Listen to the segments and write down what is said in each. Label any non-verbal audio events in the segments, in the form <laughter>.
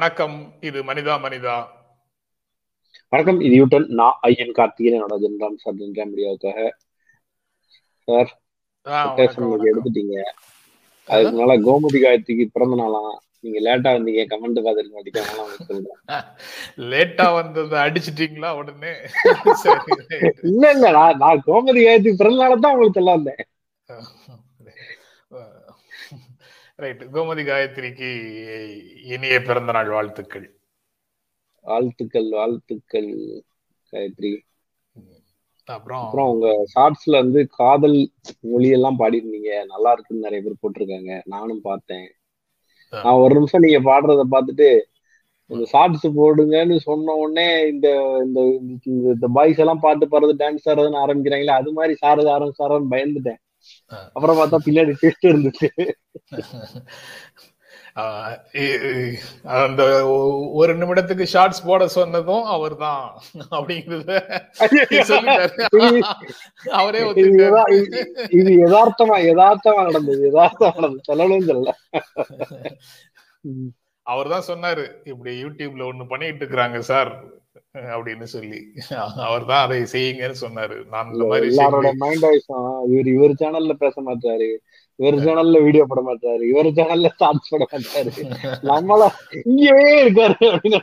வணக்கம் இது மனிதா மனிதா. வணக்கம் இது யூட்டன் நான் ஐயன் கார்த்திகேயன் என்னோட ஜென்ராம் சார் ஜென்ராம் மீடியாவுக்காக. சார். எடுத்துட்டீங்க. அதுக்கு மேல கோமதி காயத்ரிக்கு பிறந்த நாளாம் நீங்க லேட்டா வந்தீங்க கமெண்ட் பாத்துருக்க மாட்டீங்க அதனால லேட்டா வந்ததை அடிச்சிட்டீங்களா உடனே. <laughs> இல்ல இல்ல நான் கோமதி காயத்ரிக்கு பிறந்த நாள தான் உங்களுக்கு எல்லாம் ரைட் கோமதி காயத்ரிக்கு இனிய பிறந்த நாள் வாழ்த்துக்கள். வாழ்த்துக்கள் வாழ்த்துக்கள் காயத்ரி. அப்புறம் அப்புறம் உங்க ஷார்ட்ஸ்ல வந்து காதல் மொழியெல்லாம் பாடிருந்தீங்க நல்லா இருக்குன்னு நிறைய பேர் போட்டிருக்காங்க. நானும் பார்த்தேன். நான் ஒரு நிமிஷம் நீங்க பாடுறத பார்த்துட்டு இந்த ஷார்ட்ஸ் போடுங்கன்னு சொன்ன உடனே இந்த இந்த இந்த- பாய்ஸ் எல்லாம் பாட்டு பாடுறது டான்ஸ் ஆடுறதுன்னு ஆரம்பிக்கிறாங்களே அது மாதிரி சாரது ஆரம்பிச்சாரன்னு பயந்துட்டேன். அப்புறம் பார்த்தா பின்னாடி டெஸ்ட் இருந்துச்சு. அந்த ஒரு நிமிடத்துக்கு ஷார்ட்ஸ் போட சொன்னதும் அவர்தான் அப்படிங்கறத சொல்லிட்டாரு. அவரே இது யதார்த்தமா யதார்த்தமா நடந்தது யதார்த்தமா நடந்தது. சொல்லணும் சொல்லல. <laughs> அவர் தான் சொன்னாரு இப்படி யூடியூப்ல ஒண்ணு பண்ணிட்டு இருக்கிறாங்க சார் அப்படின்னு சொல்லி. அவர் தான் அதை செய்யுங்கன்னு சொன்னாரு. நான் இந்த மாதிரி எல்லாரோட மைண்ட் இவர் இவர் சேனல்ல பேச மாட்டாரு. இவர் சேனல்ல வீடியோ போட மாட்டாரு. இவர் சேனல்ல ஷார்ட்ஸ் போட மாட்டாரு. நம்மள இங்கேயே இருக்காரு அப்படின்னு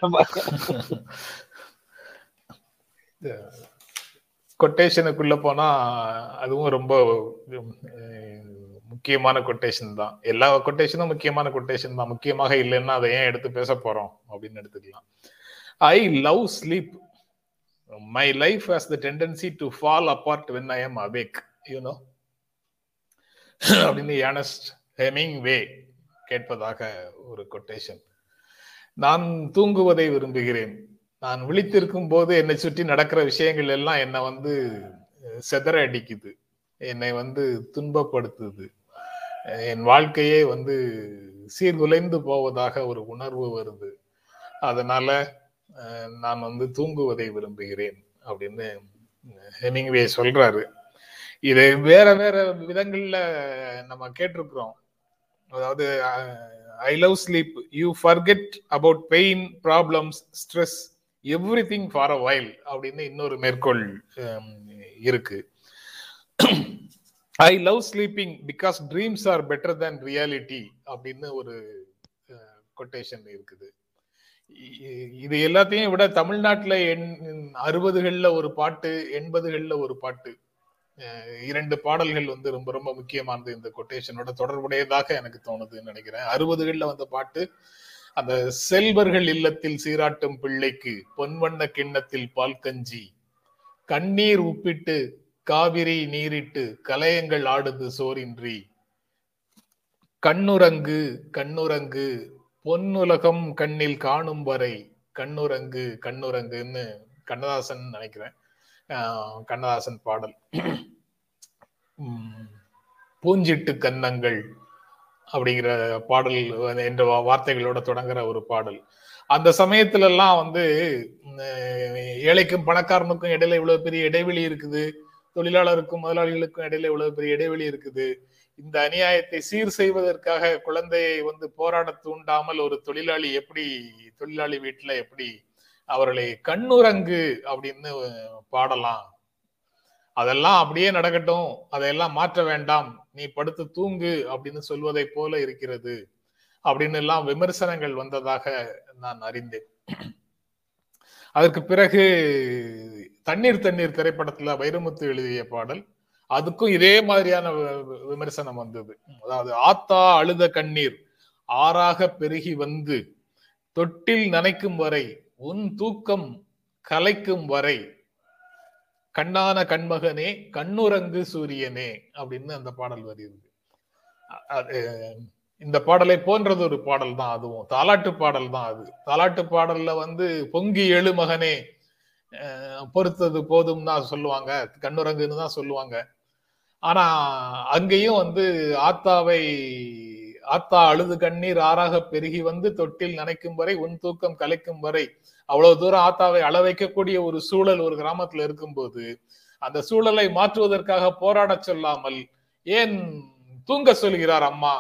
கொட்டேஷனுக்குள்ள போனா அதுவும் ரொம்ப முக்கியமான கொட்டேஷன் தான். எல்லா கொட்டேஷனும் முக்கியமான கொட்டேஷன் தான். முக்கியமாக இல்லைன்னா அதை ஏன் எடுத்து பேச போறோம்? அப்படின்னு எடுத்துக்கலாம். I love sleep my life has the tendency to fall apart when I am awake you know அப்படின்னு யானஸ்ட் ஹெமிங் வே கேட்பதாக ஒரு கொட்டேஷன் நான் தூங்குவதை விரும்புகிறேன். நான் விழித்திருக்கும் போது என்னை சுற்றி நடக்கிற விஷயங்கள் எல்லாம் என்னை வந்து செதற சிதற அடிக்குது. என்னை வந்து துன்பப்படுத்துது. என் வாழ்க்கையே வந்து சீர்குலைந்து போவதாக ஒரு உணர்வு வருது. அதனால நான் வந்து தூங்குவதை விரும்புகிறேன் அப்படின்னு ஹெமிங்வே சொல்றாரு. இது வேற வேற விதங்கள்ல நம்ம கேட்டிருக்கிறோம். அதாவது I love sleep you forget about pain problems stress everything for a while அப்படின்னு இன்னொரு மேற்கோள் இருக்கு. I love sleeping because dreams are better than reality அப்படின்னு ஒரு கொட்டேஷன் இருக்குது. இது எல்லாத்தையும் விட தமிழ்நாட்டில் எண் அறுபதுகளில் ஒரு பாட்டு எண்பதுகளில் ஒரு பாட்டு இரண்டு பாடல்கள் வந்து ரொம்ப ரொம்ப முக்கியமானது இந்த கொட்டேஷனோட தொடர்புடையதாக எனக்கு தோணுதுன்னு நினைக்கிறேன். அறுபதுகளில் வந்த பாட்டு அந்த செல்வர்கள் இல்லத்தில் சீராட்டும் பிள்ளைக்கு பொன்வண்ண கிண்ணத்தில் பால் கஞ்சி கண்ணீர் உப்பிட்டு காவிரி நீரிட்டு கலையங்கள் ஆடுது சோரின்றி. கண்ணுரங்கு கண்ணுரங்கு பொன்னுலகம் கண்ணில் காணும் வரை. கண்ணுரங்கு கண்ணுரங்குன்னு கண்ணதாசன் நினைக்கிறேன். கண்ணதாசன் பாடல். பூஞ்சிட்டு கன்னங்கள் அப்படிங்கிற பாடல் என்ற வார்த்தைகளோட தொடங்குற ஒரு பாடல். அந்த சமயத்துல எல்லாம் வந்து ஏழைக்கும் பணக்காரனுக்கும் இடையில இவ்வளவு பெரிய இடைவெளி இருக்குது. தொழிலாளருக்கும் முதலாளிகளுக்கும் இடையில இவ்வளவு பெரிய இடைவெளி இருக்குது. இந்த அநியாயத்தை சீர் செய்வதற்காக குழந்தையை வந்து போராட தூண்டாமல் ஒரு தொழிலாளி எப்படி தொழிலாளி வீட்டுல எப்படி அவர்களை கண்ணுரங்கு அப்படின்னு பாடலாம். அதெல்லாம் அப்படியே நடக்கட்டும். அதையெல்லாம் மாற்ற வேண்டாம். நீ படுத்து தூங்கு அப்படின்னு சொல்வதை போல இருக்கிறது அப்படின்னு எல்லாம் விமர்சனங்கள் வந்ததாக நான் அறிந்தேன். அதற்கு பிறகு தண்ணீர் தண்ணீர் திரைப்படத்துல வைரமுத்து எழுதிய பாடல் அதுக்கும் இதே மாதிரியான வி- விமர்சனம் வந்தது. அதாவது ஆத்தா அழுத கண்ணீர் ஆறாக பெருகி வந்து தொட்டில் நனைக்கும் வரை உன் தூக்கம் கலைக்கும் வரை கண்ணான கண்மகனே கண்ணுரங்கு சூரியனே அப்படின்னு அந்த பாடல் வருகிறது. அது இந்த பாடலை போன்றது ஒரு பாடல் தான் அதுவும் தாலாட்டு பாடல் தான் அது. தாலாட்டு பாடல்ல வந்து பொங்கி எழு மகனே பொறுத்தது போதும் தான் சொல்லுவாங்க. கண்ணுரங்குன்னு தான் சொல்லுவாங்க. ஆனா அங்கேயும் வந்து ஆத்தாவை ஆத்தா அழுது கண்ணீர் ஆறாக பெருகி வந்து தொட்டில் நனைக்கும் வரை உன் தூக்கம் கலைக்கும் வரை அவ்வளவு தூரம் ஆத்தாவை அள வைக்கக்கூடிய ஒரு சூழல் ஒரு கிராமத்துல இருக்கும்போது அந்த சூழலை மாற்றுவதற்காக போராடச் சொல்லாமல் ஏன் தூங்க சொல்கிறார் அம்மா?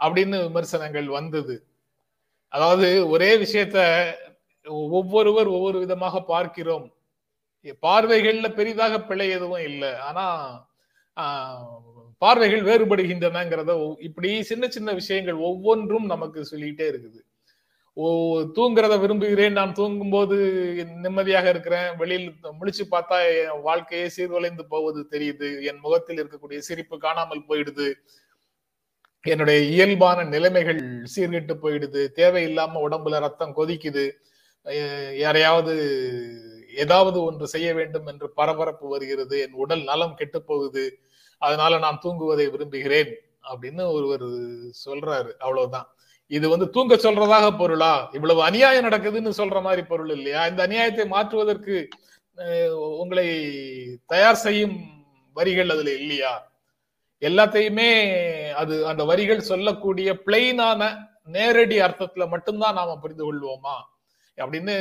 அப்படின்னு விமர்சனங்கள் வந்தது. அதாவது ஒரே விஷயத்த ஒவ்வொருவர் ஒவ்வொரு விதமாக பார்க்கிறோம். பார்வைகள்ல பெரிதாக பிழை எதுவும் இல்லை. ஆனா பார்வைகள் வேறுபடுகின்றனங்கிறத இப்படி சின்ன சின்ன விஷயங்கள் ஒவ்வொன்றும் நமக்கு சொல்லிட்டே இருக்குது. ஓ தூங்குறத விரும்புகிறேன். நான் தூங்கும் போது நிம்மதியாக இருக்கிறேன். வெளியில் முழிச்சு பார்த்தா என் வாழ்க்கையே சீர்குலைந்து போவது தெரியுது. என் முகத்தில் இருக்கக்கூடிய சிரிப்பு காணாமல் போயிடுது. என்னுடைய இயல்பான நிலைமைகள் சீர்கெட்டு போயிடுது. தேவையில்லாம உடம்புல ரத்தம் கொதிக்குது. யாரையாவது ஏதாவது ஒன்று செய்ய வேண்டும் என்று பரபரப்பு வருகிறது என் உடல் நலம் கெட்டு போகுது அதனால நான் தூங்குவதை விரும்புகிறேன் அப்படின்னு ஒருவர் சொல்றாரு. அவ்வளவுதான். இது வந்து தூங்க சொல்றதாக பொருளா? இவ்வளவு அநியாயம் நடக்குதுன்னு சொல்ற மாதிரி பொருள் இல்லையா? இந்த அநியாயத்தை மாற்றுவதற்கு உங்களை தயார் செய்யும் வரிகள் அதுல இல்லையா? எல்லாத்தையுமே அது அந்த வரிகள் சொல்லக்கூடிய பிளெயினான நேரடி அர்த்தத்துல மட்டும்தான் நாம புரிந்து கொள்வோமா? அப்படின்னு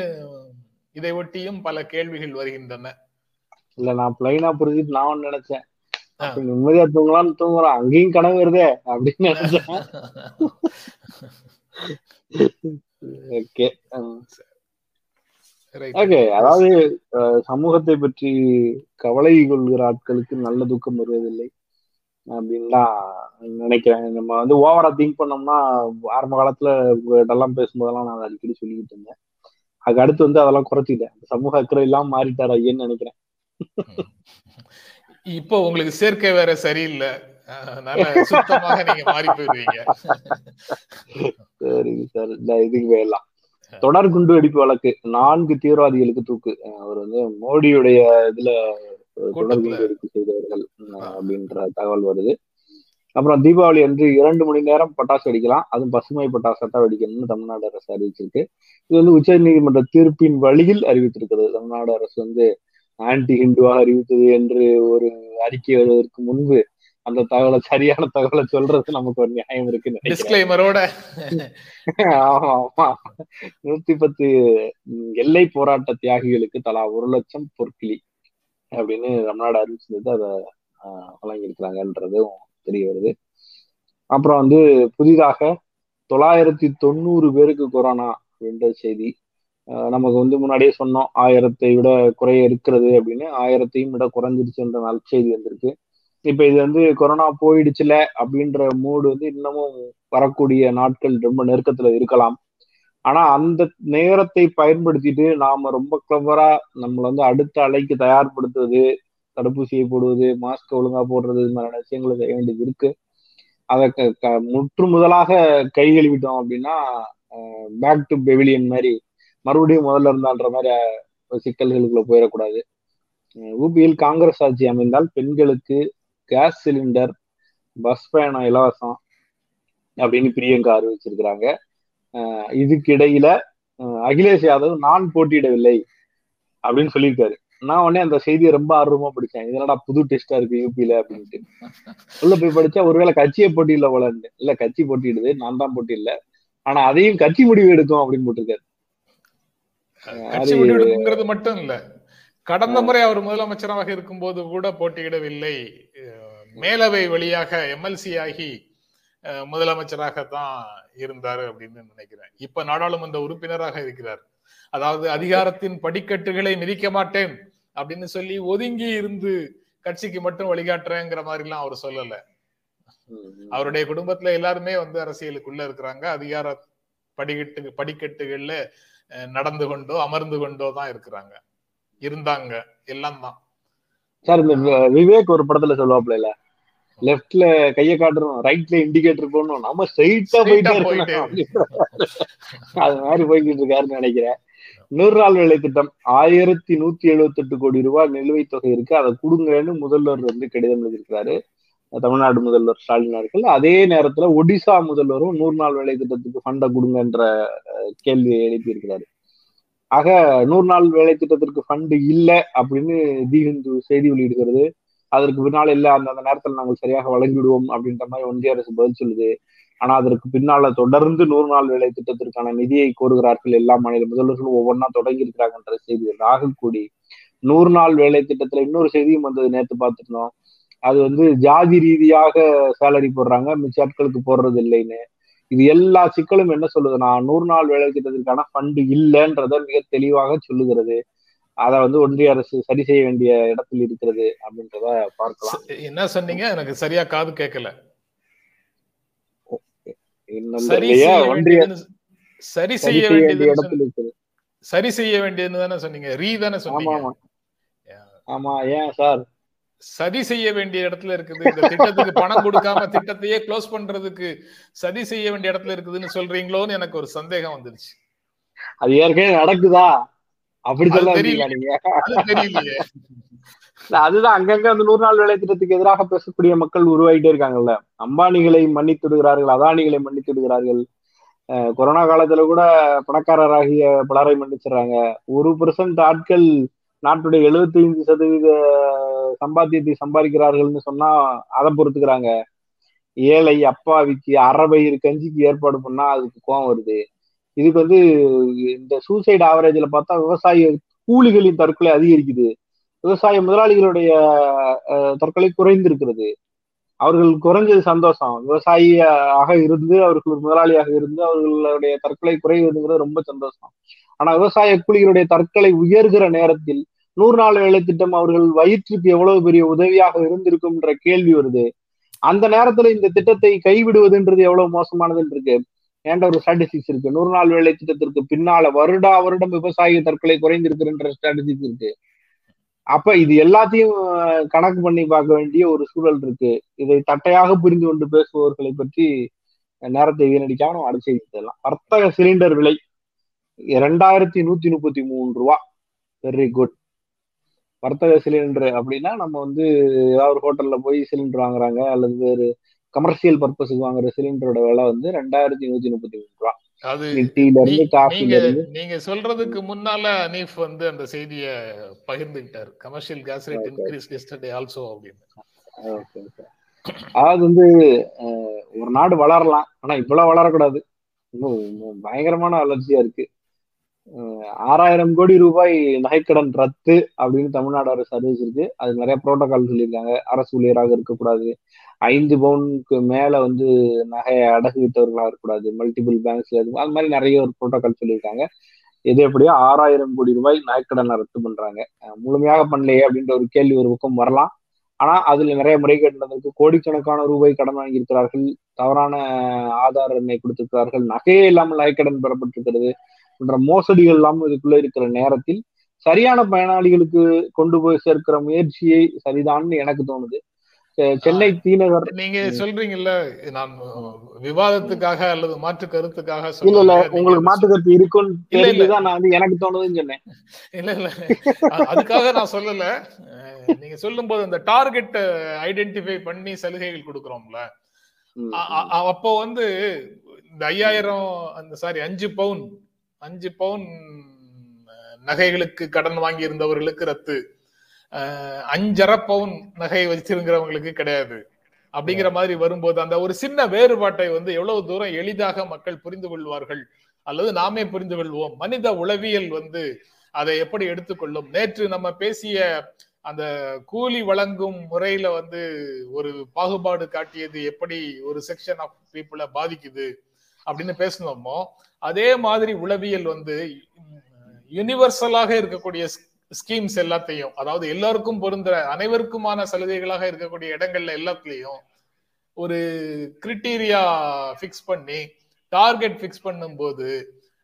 இதை ஒட்டியும் பல கேள்விகள் வருகின்றன. இல்ல நான் பிளைனா புரிஞ்சுட்டு நான் நினைச்சேன். நிம்மதியா தூங்கலாம்னு தூங்குறான். அங்கேயும் கனவு வருதே அப்படின்னு நினைச்சேன். அதாவது சமூகத்தை பற்றி கவலை கொள்கிற ஆட்களுக்கு நல்ல தூக்கம் வருவதில்லை அப்படின்லாம் நினைக்கிறேன். நம்ம வந்து ஓவரா திங்க் பண்ணோம்னா ஆரம்ப காலத்துல உங்ககிட்டலாம் பேசும்போதெல்லாம் நான் அடிக்கடி சொல்லிக்கிட்டு இருந்தேன். அதுக்கு அடுத்து வந்து அதெல்லாம் குறைச்சிட்டேன் சமூக அக்கறை இல்லாம மாறிட்டார் ஐயன்னு நினைக்கிறேன். <laughs> இப்போ உங்களுக்கு சேர்க்கை வேற சரியில்லை. சுத்தமாக நீங்க மாறி போயிருவீங்க <laughs> சரிங்க சார். இந்த இதுக்கு போயிடலாம். தொடர் குண்டு வெடிப்பு வழக்கு. நான்கு தீவிரவாதிகளுக்கு தூக்கு. அவர் வந்து மோடியுடைய இதுல தொடர் குண்டு வெடிப்பு செய்தவர்கள் அப்படின்ற தகவல் வருது. அப்புறம் தீபாவளி அன்று இரண்டு மணி நேரம் பட்டாசு வெடிக்கலாம். அதுவும் பசுமை பட்டாசா தான் வெடிக்கணும்னு தமிழ்நாடு அரசு அறிவிச்சிருக்கு. இது வந்து உச்ச நீதிமன்ற தீர்ப்பின் வழியில் அறிவித்திருக்கிறது. தமிழ்நாடு அரசு வந்து ஆன்டி ஹிந்துவாக அறிவித்தது என்று ஒரு அறிக்கை வருவதற்கு முன்பு அந்த தகவலை சரியான தகவலை சொல்றது நமக்கு ஒரு நியாயம் டிஸ்கிளைமரோட ஆமா ஆமா. நூத்தி பத்து எல்லை போராட்ட தியாகிகளுக்கு தலா ஒரு லட்சம் பொற்கிளி அப்படின்னு தமிழ்நாடு அறிவிச்சிருந்தது. அதை வழங்கியிருக்கிறாங்கன்றதும் தெரிய வருது அப்புறம் வந்து புதிதாக தொள்ளாயிரத்தி தொண்ணூறு பேருக்கு கொரோனா அப்படின்ற செய்தி. நமக்கு வந்து முன்னாடியே சொன்னோம் ஆயிரத்தை விட குறைய இருக்கிறது அப்படின்னு. ஆயிரத்தையும் விட குறைஞ்சிருச்சுன்ற நல்ல செய்தி வந்திருக்கு. இப்ப இது வந்து கொரோனா போயிடுச்சுல அப்படின்ற மூடு வந்து இன்னமும் வரக்கூடிய நாட்கள் ரொம்ப நெருக்கத்துல இருக்கலாம். ஆனா அந்த நேரத்தை பயன்படுத்திட்டு நாம ரொம்ப கிளவரா நம்மளை வந்து அடுத்த அலைக்கு தயார்படுத்துவது தடுப்பூசியை போடுவது மாஸ்க் ஒழுங்கா போடுறது இது மாதிரியான விஷயங்களை செய்ய வேண்டியது இருக்கு. அதை முற்று முதலாக கை கழுவிட்டோம் அப்படின்னா பேக் டு பெவிலியன் மாதிரி மறுபடியும் முதல்ல இருந்தான்ற மாதிரி சிக்கல்களுக்குள்ள போயிடக்கூடாது. ஊபியில் காங்கிரஸ் ஆட்சி அமைந்தால் பெண்களுக்கு கேஸ் சிலிண்டர் பஸ் பயணம் இலவசம் அப்படின்னு பிரியங்கா அறிவிச்சிருக்கிறாங்க. இதுக்கு இடையில அகிலேஷ் யாதவ் நான் போட்டியிடவில்லை அப்படின்னு சொல்லியிருக்காரு. நான் உடனே அந்த செய்தியை ரொம்ப ஆர்வமா படிச்சேன். இதனடா புது டெஸ்டா இருக்கு யூபியில அப்படின்ட்டு. உள்ள போய் படிச்சா ஒருவேளை கட்சியை போட்டியில போலன்னு. இல்ல கட்சி போட்டியிடுது நான் தான் போட்டியிடல ஆனா அதையும் கட்சி முடிவு எடுக்கும் அப்படின்னு போட்டிருக்காரு. கட்சி மட்டும் இல்ல. கடந்த முறை அவர் முதலமைச்சராக இருக்கும்போது கூட போட்டியிடவில்லை. மேலவை வழியாக எம்எல்சி ஆகி முதலமைச்சராக தான் இருந்தாரு அப்படின்னு நினைக்கிறேன். இப்ப நாடாளுமன்ற உறுப்பினராக இருக்கிறார். அதாவது அதிகாரத்தின் படிக்கட்டுகளை மிதிக்க மாட்டேன். அப்படின்னு சொல்லி ஒதுங்கி இருந்து கட்சிக்கு மட்டும் வழிகாட்டுறேங்கிற மாதிரி எல்லாம் அவர் சொல்லல. அவருடைய குடும்பத்துல எல்லாருமே வந்து அரசியலுக்குள்ள இருக்கிறாங்க. அதிகார படிக்கட்டு படிக்கட்டுகள்ல நடந்து கொண்டோ அமர்ந்து கொண்டோ தான் இருக்கிறாங்க. இருந்தாங்க. எல்லாம் தான். சார் இந்த விவேக் ஒரு படத்துல சொல்லுவாப்ல லெப்ட்ல கைய காட்டுறோம் ரைட்ல இண்டிகேட்டர் போடணும். நம்ம ஸ்ட்ரைட்டா போயிட்டே அது மாதிரி போய்கிட்டு இருக்காருன்னு நினைக்கிறேன். நூறு நாள் வேலை திட்டம் ஆயிரத்தி நூத்தி எழுபத்தி எட்டு கோடி ரூபாய் நிலுவைத் தொகை இருக்கு. அதை கொடுங்கன்னு முதல்வர் வந்து கடிதம் எழுதியிருக்கிறாரு. தமிழ்நாடு முதல்வர் ஸ்டாலின் அவர்கள். அதே நேரத்துல ஒடிசா முதல்வரும் நூறு நாள் வேலை திட்டத்துக்கு ஃபண்டை கொடுங்கன்ற கேள்வியை எழுப்பியிருக்கிறாரு. ஆக நூறு நாள் வேலை திட்டத்திற்கு ஃபண்டு இல்லை அப்படின்னு தி ஹிந்து செய்தி வெளியிடுகிறது. அதற்கு பின்னால் இல்லை அந்த அந்த நேரத்தில் நாங்கள் சரியாக வழங்கிவிடுவோம் அப்படின்ற மாதிரி ஒன்றிய அரசு பதில் சொல்லுது. ஆனா அதற்கு பின்னால தொடர்ந்து நூறு நாள் வேலை திட்டத்திற்கான நிதியை கோருகிறார்கள் எல்லா மாநில முதல்வர்களும். ஒவ்வொன்றா தொடங்கி இருக்கிறாங்கன்ற செய்தி ராகுல்குடி நூறு நாள் வேலை திட்டத்துல இன்னொரு செய்தியும் வந்தது நேற்று பார்த்துருந்தோம். அது வந்து ஜாதி ரீதியாக சேலரி போடுறாங்க. மிச்ச ஆட்களுக்கு போடுறது இல்லைன்னு. இது எல்லா சிக்கலும் என்ன சொல்லுதுன்னா நூறு நாள் வேலை திட்டத்திற்கான ஃபண்டு இல்லைன்றத மிக தெளிவாக சொல்லுகிறது. அதை வந்து ஒன்றிய அரசு சரி செய்ய வேண்டிய இடத்தில் இருக்கிறது அப்படின்றத பார்க்கலாம். என்ன சொன்னீங்க? எனக்கு சரியா காது கேட்கல. சரி செய்ய வேண்டியதுன்னு சரி செய்ய செய்ய வேண்டிய வேண்டியதுன்னு தானே சொன்னீங்க? ரீ தானே ஆமா சொன்னீங்க ஆமா ஏன் சார்? சரி செய்ய வேண்டிய இடத்துல இருக்குது. இந்த திட்டத்துக்கு பணம் கொடுக்காம திட்டத்தையே க்ளோஸ் பண்றதுக்கு சரி செய்ய வேண்டிய இடத்துல இருக்குதுன்னு சொல்றீங்களோன்னு எனக்கு ஒரு சந்தேகம் வந்துருச்சு. அது ஏற்கனவே நடக்குதா? அப்படி சொல்ல தெரியலையே. அதுதான். அங்கங்க அந்த நூறு நாள் வேலை திட்டத்துக்கு எதிராக பேசக்கூடிய மக்கள் உருவாகிட்டே இருக்காங்கல்ல. அம்பானிகளை மன்னித்து விடுகிறார்கள் அதானிகளை மன்னித்து விடுகிறார்கள். கொரோனா காலத்துல கூட பணக்காரராகிய பலரை மன்னிச்சிடுறாங்க. ஒரு பெர்சன்ட் ஆட்கள் நாட்டுடைய 75% சதவீத சம்பாத்தியத்தை சம்பாதிக்கிறார்கள்னு சொன்னா அதை பொறுத்துக்கிறாங்க. ஏழை அப்பாவிக்கு அறவயிறு கஞ்சிக்கு ஏற்பாடு பண்ணா அதுக்கு கோவம் வருது. இதுக்கு வந்து இந்த சூசைட் ஆவரேஜ்ல பார்த்தா விவசாய கூலிகளின் தற்கொலை அதிகரிக்குது. விவசாய முதலாளிகளுடைய அஹ், தற்கொலை குறைந்திருக்கிறது. அவர்கள் குறைஞ்சது சந்தோஷம். விவசாயியாக இருந்து அவர்கள் ஒரு முதலாளியாக இருந்து அவர்களுடைய தற்கொலை குறைவதுங்கிறது ரொம்ப சந்தோஷம். ஆனா விவசாய கூலிகளுடைய தற்கொலை உயர்கிற நேரத்தில் நூறு நாள் வேலை திட்டம் அவர்கள் வயிற்றுக்கு எவ்வளவு பெரிய உதவியாக இருந்திருக்கும்ன்ற கேள்வி வருது. அந்த நேரத்துல இந்த திட்டத்தை கைவிடுவதுன்றது எவ்வளவு மோசமானதுன்னு இருக்கு. ஏன்ட ஒரு ஸ்ட்ராட்டஜிக்ஸ் இருக்கு. நூறு நாள் வேலை திட்டத்திற்கு பின்னால வருடா வருடம் விவசாய தற்கொலை குறைந்திருக்குன்ற ஸ்ட்ராட்டஜிக்ஸ் இருக்கு. அப்ப இது எல்லாத்தையும் கணக்கு பண்ணி பார்க்க வேண்டிய ஒரு சூழல் இருக்கு. இதை தட்டையாக புரிந்து கொண்டு பேசுபவர்களை பற்றி நேரத்தை வீணடிக்காம நம்ம அடுத்த செய்தி வர்த்தக சிலிண்டர் விலை இரண்டாயிரத்தி நூத்தி முப்பத்தி மூணு ரூபா. வெரி குட் வர்த்தக சிலிண்டர் அப்படின்னா நம்ம வந்து ஏதாவது ஒரு ஹோட்டல்ல போய் சிலிண்டர் வாங்குறாங்க அல்லது வேறு கமர்ஷியல் பர்பஸுக்கு வாங்குற சிலிண்டரோட விலை வந்து ரெண்டாயிரத்தி நூத்தி முப்பத்தி மூணு ரூபா. அது நீங்க நீங்க சொல்றதுக்கு முன்னால அனீஃப் வந்து அந்த செய்திய பகிர்ந்துகிட்டார். Commercial gas rate increase yesterday also அப்படின்னு. அதாவது வந்து ஒரு நாடு வளரலாம். ஆனா இவ்வளவு வளரக்கூடாது. இன்னும் பயங்கரமான வளர்ச்சியா இருக்கு. ஆறாயிரம் கோடி ரூபாய் நகைக்கடன் ரத்து அப்படின்னு தமிழ்நாடு அரசு அறிவிச்சிருக்கு. அது நிறைய புரோட்டோகால் சொல்லியிருக்காங்க. அரசு ஊழியராக இருக்கக்கூடாது. ஐந்து பவுனுக்கு மேல வந்து நகையை அடகு விட்டவர்களாக இருக்கக்கூடாது. மல்டிபிள் பேங்க்ஸ்ல அது மாதிரி நிறைய ஒரு புரோட்டோகால் சொல்லியிருக்காங்க. எது எப்படியோ ஆறாயிரம் கோடி ரூபாய் நகைக்கடனை ரத்து பண்றாங்க. முழுமையாக பண்ணலையே அப்படின்ற ஒரு கேள்வி ஒரு பக்கம் வரலாம். ஆனா அதுல நிறைய முறைகேடு நடந்திருக்கு. கோடிக்கணக்கான ரூபாய் கடன் வாங்கியிருக்கிறார்கள். தவறான ஆதார எண்ணை கொடுத்திருக்கிறார்கள். நகையே இல்லாமல் நகைக்கடன் பெறப்பட்டிருக்கிறது. போன்ற மோசடிகள் எல்லாம் இதுக்குள்ள இருக்கிற நேரத்தில் சரியான பயனாளிகளுக்கு கொண்டு போய் சேர்க்கிற முயற்சியை சரிதான்னு எனக்கு தோணுது. சென்னை தீநகர் நீங்க சொல்றீங்கல்ல நான் விவாதத்துக்காக அல்லது மாற்று கருத்துக்காக இல்ல இல்ல உங்களுக்கு மாற்று கருத்து இருக்குன்னு. தெரிஞ்சுதான் நான் வந்து எனக்கு தோணுதுன்னு சொன்னேன். இல்ல இல்ல. அதுக்காக நான் சொல்லல. நீங்க சொல்லும் போது அந்த டார்கெட் ஐடென்டிஃபை பண்ணி சலுகைகள் கொடுக்கறோம்ல. அப்போ வந்து இந்த ஐயாயிரம் அந்த சாரி அஞ்சு பவுன் அஞ்சு பவுன் நகைகளுக்கு கடன் வாங்கி இருந்தவர்களுக்கு ரத்து அஞ்சரை பவுன் நகை வச்சிருக்கிறவங்களுக்கு கிடையாது. அப்படிங்கிற மாதிரி வரும்போது அந்த ஒரு சின்ன வேறுபாட்டை வந்து எவ்வளவு தூரம் எளிதாக மக்கள் புரிந்து கொள்வார்கள் அல்லது நாமே புரிந்து கொள்வோம்? மனித உளவியல் வந்து அதை எப்படி எடுத்துக்கொள்ளும்? நேற்று நம்ம பேசிய அந்த கூலி வழங்கும் முறையில வந்து ஒரு பாகுபாடு காட்டியது எப்படி ஒரு செக்ஷன் ஆஃப் பீப்புளை பாதிக்குது அப்படின்னு பேசணுமோ அதே மாதிரி உளவியல் வந்து யூனிவர்சலாக இருக்கக்கூடிய ஸ்கீம்ஸ் எல்லாத்தையும் அதாவது எல்லாருக்கும் பொருந்துற அனைவருக்குமான சலுகைகளாக இருக்கக்கூடிய இடங்கள்ல எல்லாத்துலயும் ஒரு கிரிட்டீரியா ஃபிக்ஸ் பண்ணி டார்கெட் ஃபிக்ஸ் பண்ணும்போது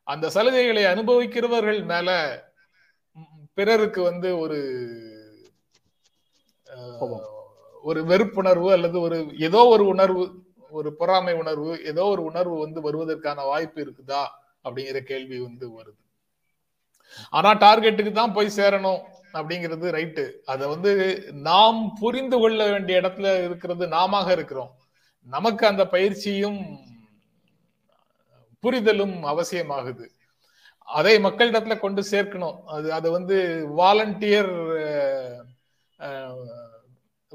அந்த சலுகைகளை அனுபவிக்கிறவர்கள் மேல பிறருக்கு வந்து ஒரு ஒரு வெறுப்புணர்வு அல்லது ஒரு ஏதோ ஒரு உணர்வு ஒரு பொறாமை உணர்வு ஏதோ ஒரு உணர்வு வந்து வருவதற்கான வாய்ப்பு இருக்குதா? அப்படிங்கிற கேள்வி வந்து வருது. ஆனா டார்கெட்டுக்கு தான் போய் சேரணும் அப்படிங்கிறது ரைட்டு. அதை வந்து நாம் புரிந்து கொள்ள வேண்டிய இடத்துல இருக்கிறது நாம இருக்கிறோம். நமக்கு அந்த பயிற்சியும் புரிதலும் அவசியமாகுது. அதை மக்களிடத்துல கொண்டு சேர்க்கணும். அது அது வந்து வாலண்டியர்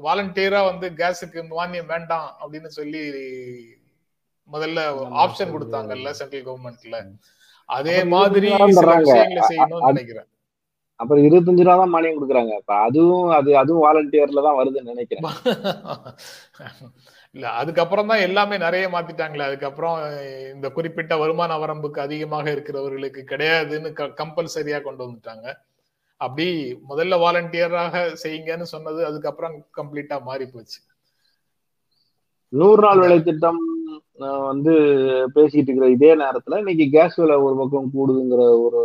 வாலண்டியரா வந்து கேஸுக்கு மானியம் வேண்டாம் அப்படின்னு சொல்லி முதல்ல ஆப்ஷன் கொடுத்தாங்கல்ல சென்ட்ரல் கவர்மெண்ட்ல அதே மாதிரி செய்யணும்னு நினைக்கிறேன். அப்புறம் இருபத்தஞ்சு ரூபா தான் மானியம் கொடுக்குறாங்க. அப்ப அதுவும் அது அதுவும் வாலண்டியர்ல தான் வருதுன்னு நினைக்கிறேன். <laughs> இல்ல அதுக்கப்புறம் தான் எல்லாமே நிறைய மாத்திட்டாங்களே. அதுக்கப்புறம் இந்த குறிப்பிட்ட வருமான வரம்புக்கு அதிகமாக இருக்கிறவர்களுக்கு கிடையாதுன்னு கம்பல்சரியா கொண்டு வந்துட்டாங்க. அப்படி முதல்ல வாலண்டியராக செய்யுங்கன்னு சொன்னது அதுக்கப்புறம் கம்ப்ளீட்டா மாறி போச்சு. நூறு நாள் வேலை திட்டம் வந்து பேசிட்டு இருக்கிற இதே நேரத்துல இன்னைக்கு கேஸ் விலை ஒரு பக்கம் கூடுதுங்கிற ஒரு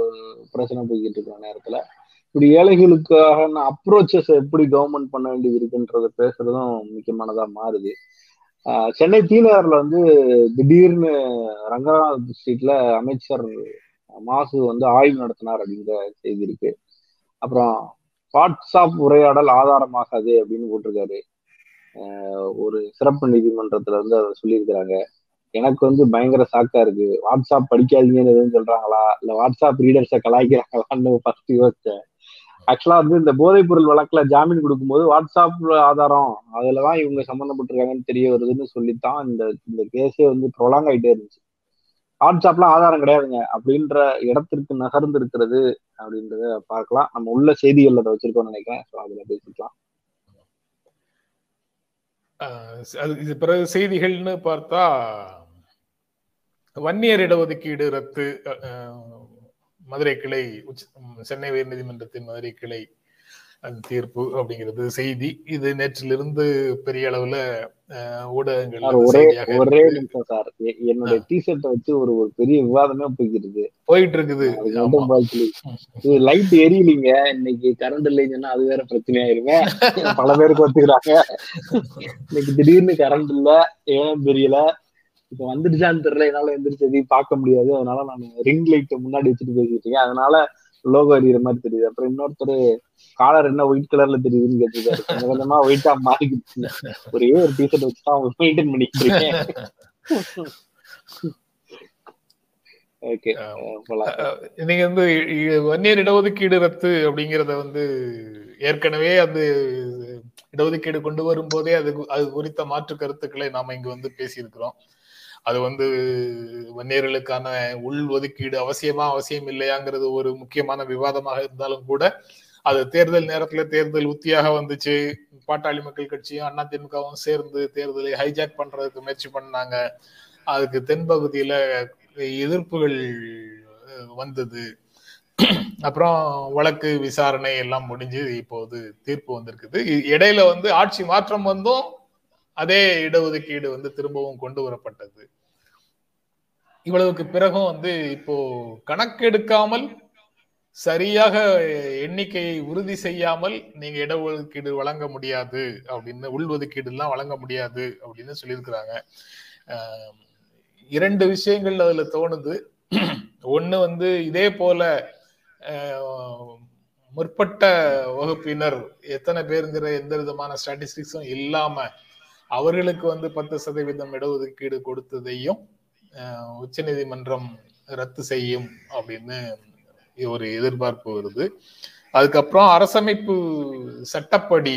பிரச்சனை போய்கிட்டு இருக்கிற நேரத்துல இப்படி ஏழைகளுக்காக அப்ரோச்சஸ் எப்படி கவர்மெண்ட் பண்ண வேண்டியது இருக்குன்றத பேசுறதும் முக்கியமானதா மாறுது. சென்னை தீநகர்ல வந்து திடீர்னு ரங்கநாத் ஸ்ட்ரீட்ல அமைச்சர் மாசு வந்து ஆய்வு நடத்தினார் அப்படிங்கிற செய்தி இருக்கு. அப்புறம் வாட்ஸ்அப் உரையாடல் ஆதாரமாகாது அப்படின்னு போட்டிருக்காரு. ஒரு சிறப்பு நீதிமன்றத்துல இருந்து அதை சொல்லியிருக்கிறாங்க. எனக்கு வந்து பயங்கர சாக்கா இருக்கு. வாட்ஸ்அப் படிக்காதீங்கன்னு எதுவும் சொல்றாங்களா? இல்ல வாட்ஸ்அப் ரீடர்ஸை கலாய்க்கிறாங்களான்னு ஃபர்ஸ்ட் யோசிச்சேன். ஆக்சுவலா வந்து இந்த போதைப் பொருள் வழக்குல ஜாமீன் கொடுக்கும்போது வாட்ஸ்அப் ஆதாரம். அதுலதான் இவங்க சம்மந்தப்பட்டிருக்காங்கன்னு தெரிய வருதுன்னு சொல்லித்தான் இந்த இந்த கேஸே வந்து ப்ரொலாங் ஆயிட்டே இருந்துச்சு. வாட்ஸ்அப்ல ஆதாரம் கிடையாதுங்க. அப்படின்ற இடத்திற்கு நகர்ந்து இருக்கிறது அப்படின்றத பார்க்கலாம். நம்ம உள்ள செய்திகள் அதை வச்சிருக்கோம்னு நினைக்கிறேன். அதுல பேசிக்கலாம். இது பிறகு செய்திகள்னு பார்த்தா வன்னியர் இடஒதுக்கீடு ரத்து மதுரை கிளை சென்னை உயர் நீதிமன்றத்தின் மதுரை கிளை தீர்ப்பு அப்படிங்கிறது செய்தி. இது நேற்றிலிருந்து பெரிய அளவுல ஊடகங்கள் ஒரே ஒரே நிமிஷம் சார். என்னுடைய டிஷர்ட்டை வச்சு ஒரு ஒரு பெரிய விவாதமே போய்கிட்டு இருக்கு போயிட்டு இருக்குது லைட் எரியலீங்க. இன்னைக்கு கரண்ட் இல்லைங்கன்னா அது வேற பிரச்சனையாயிருங்க <laughs> பல பேருக்கு ஒத்துக்கிறாங்க. இன்னைக்கு திடீர்னு கரண்ட் இல்ல. ஏன் தெரியல. இப்ப வந்துடுச்சான்னு தெரியல. என்னால எந்திரிச்சது பார்க்க முடியாது. அதனால நான் ரிங் லைட் முன்னாடி வச்சுட்டு பேசிட்டு இருக்கேன். அதனால லோகோ எறிகிற மாதிரி தெரியுது. அப்புறம் இன்னொருத்தர் காலர் என்ன ஒயிட் கலர்ல தெரியுதுன்னு கேட்டிருக்காரு. கொஞ்சம் கொஞ்சமா ஒயிட்டா மாறிக்கிட்டு ஒரே ஒரு டிஷர்ட் வச்சு தான் மெயின்டைன் பண்ணிட்டு இருக்கேன். நீங்க வந்து வன்னியர் இடஒதுக்கீடு ரத்து அப்படிங்கறத வந்து ஏற்கனவே அது இடஒதுக்கீடு கொண்டு வரும் போதே அது அது குறித்த மாற்று கருத்துக்களை நாம இங்க வந்து பேசியிருக்கிறோம். அது வந்து வன்னியர்களுக்கான உள் ஒதுக்கீடு அவசியமா அவசியம் இல்லையாங்கிறது ஒரு முக்கியமான விவாதமாக இருந்தாலும் கூட அது தேர்தல் நேரத்துல தேர்தல் உத்தியாக வந்துச்சு. பாட்டாளி மக்கள் கட்சியும் அதிமுகவும் சேர்ந்து தேர்தலை ஹைஜாக் பண்றதுக்கு முயற்சி பண்ணாங்க. அதுக்கு தென்பகுதியில எதிர்ப்புகள் வந்தது. அப்புறம் வழக்கு விசாரணை எல்லாம் முடிஞ்சு இப்போது தீர்ப்பு வந்திருக்குது. இடையில வந்து ஆட்சி மாற்றம் வந்தும் அதே இடஒதுக்கீடு வந்து திரும்பவும் கொண்டு வரப்பட்டது. இவ்வளவுக்கு பிறகும் வந்து இப்போ கணக்கெடுக்காமல் சரியாக எண்ணிக்கையை உறுதி செய்யாமல் நீங்க இடஒதுக்கீடு வழங்க முடியாது அப்படின்னு உள்ஒதுக்கீடு எல்லாம் வழங்க முடியாது அப்படின்னு சொல்லியிருக்கிறாங்க. இரண்டு விஷயங்கள் அதுல தோணுது. ஒண்ணு வந்து இதே போல முற்பட்ட வகுப்பினர் எத்தனை பேருங்கிற எந்த விதமான ஸ்டாட்டிஸ்டிக்ஸும் இல்லாம அவர்களுக்கு வந்து பத்து சதவீதம் இடஒதுக்கீடு கொடுத்ததையும் உச்ச நீதிமன்றம் ரத்து செய்யும் அப்படின்னு ஒரு எதிர்பார்ப்பு வருது. அதுக்கப்புறம் அரசமைப்பு சட்டப்படி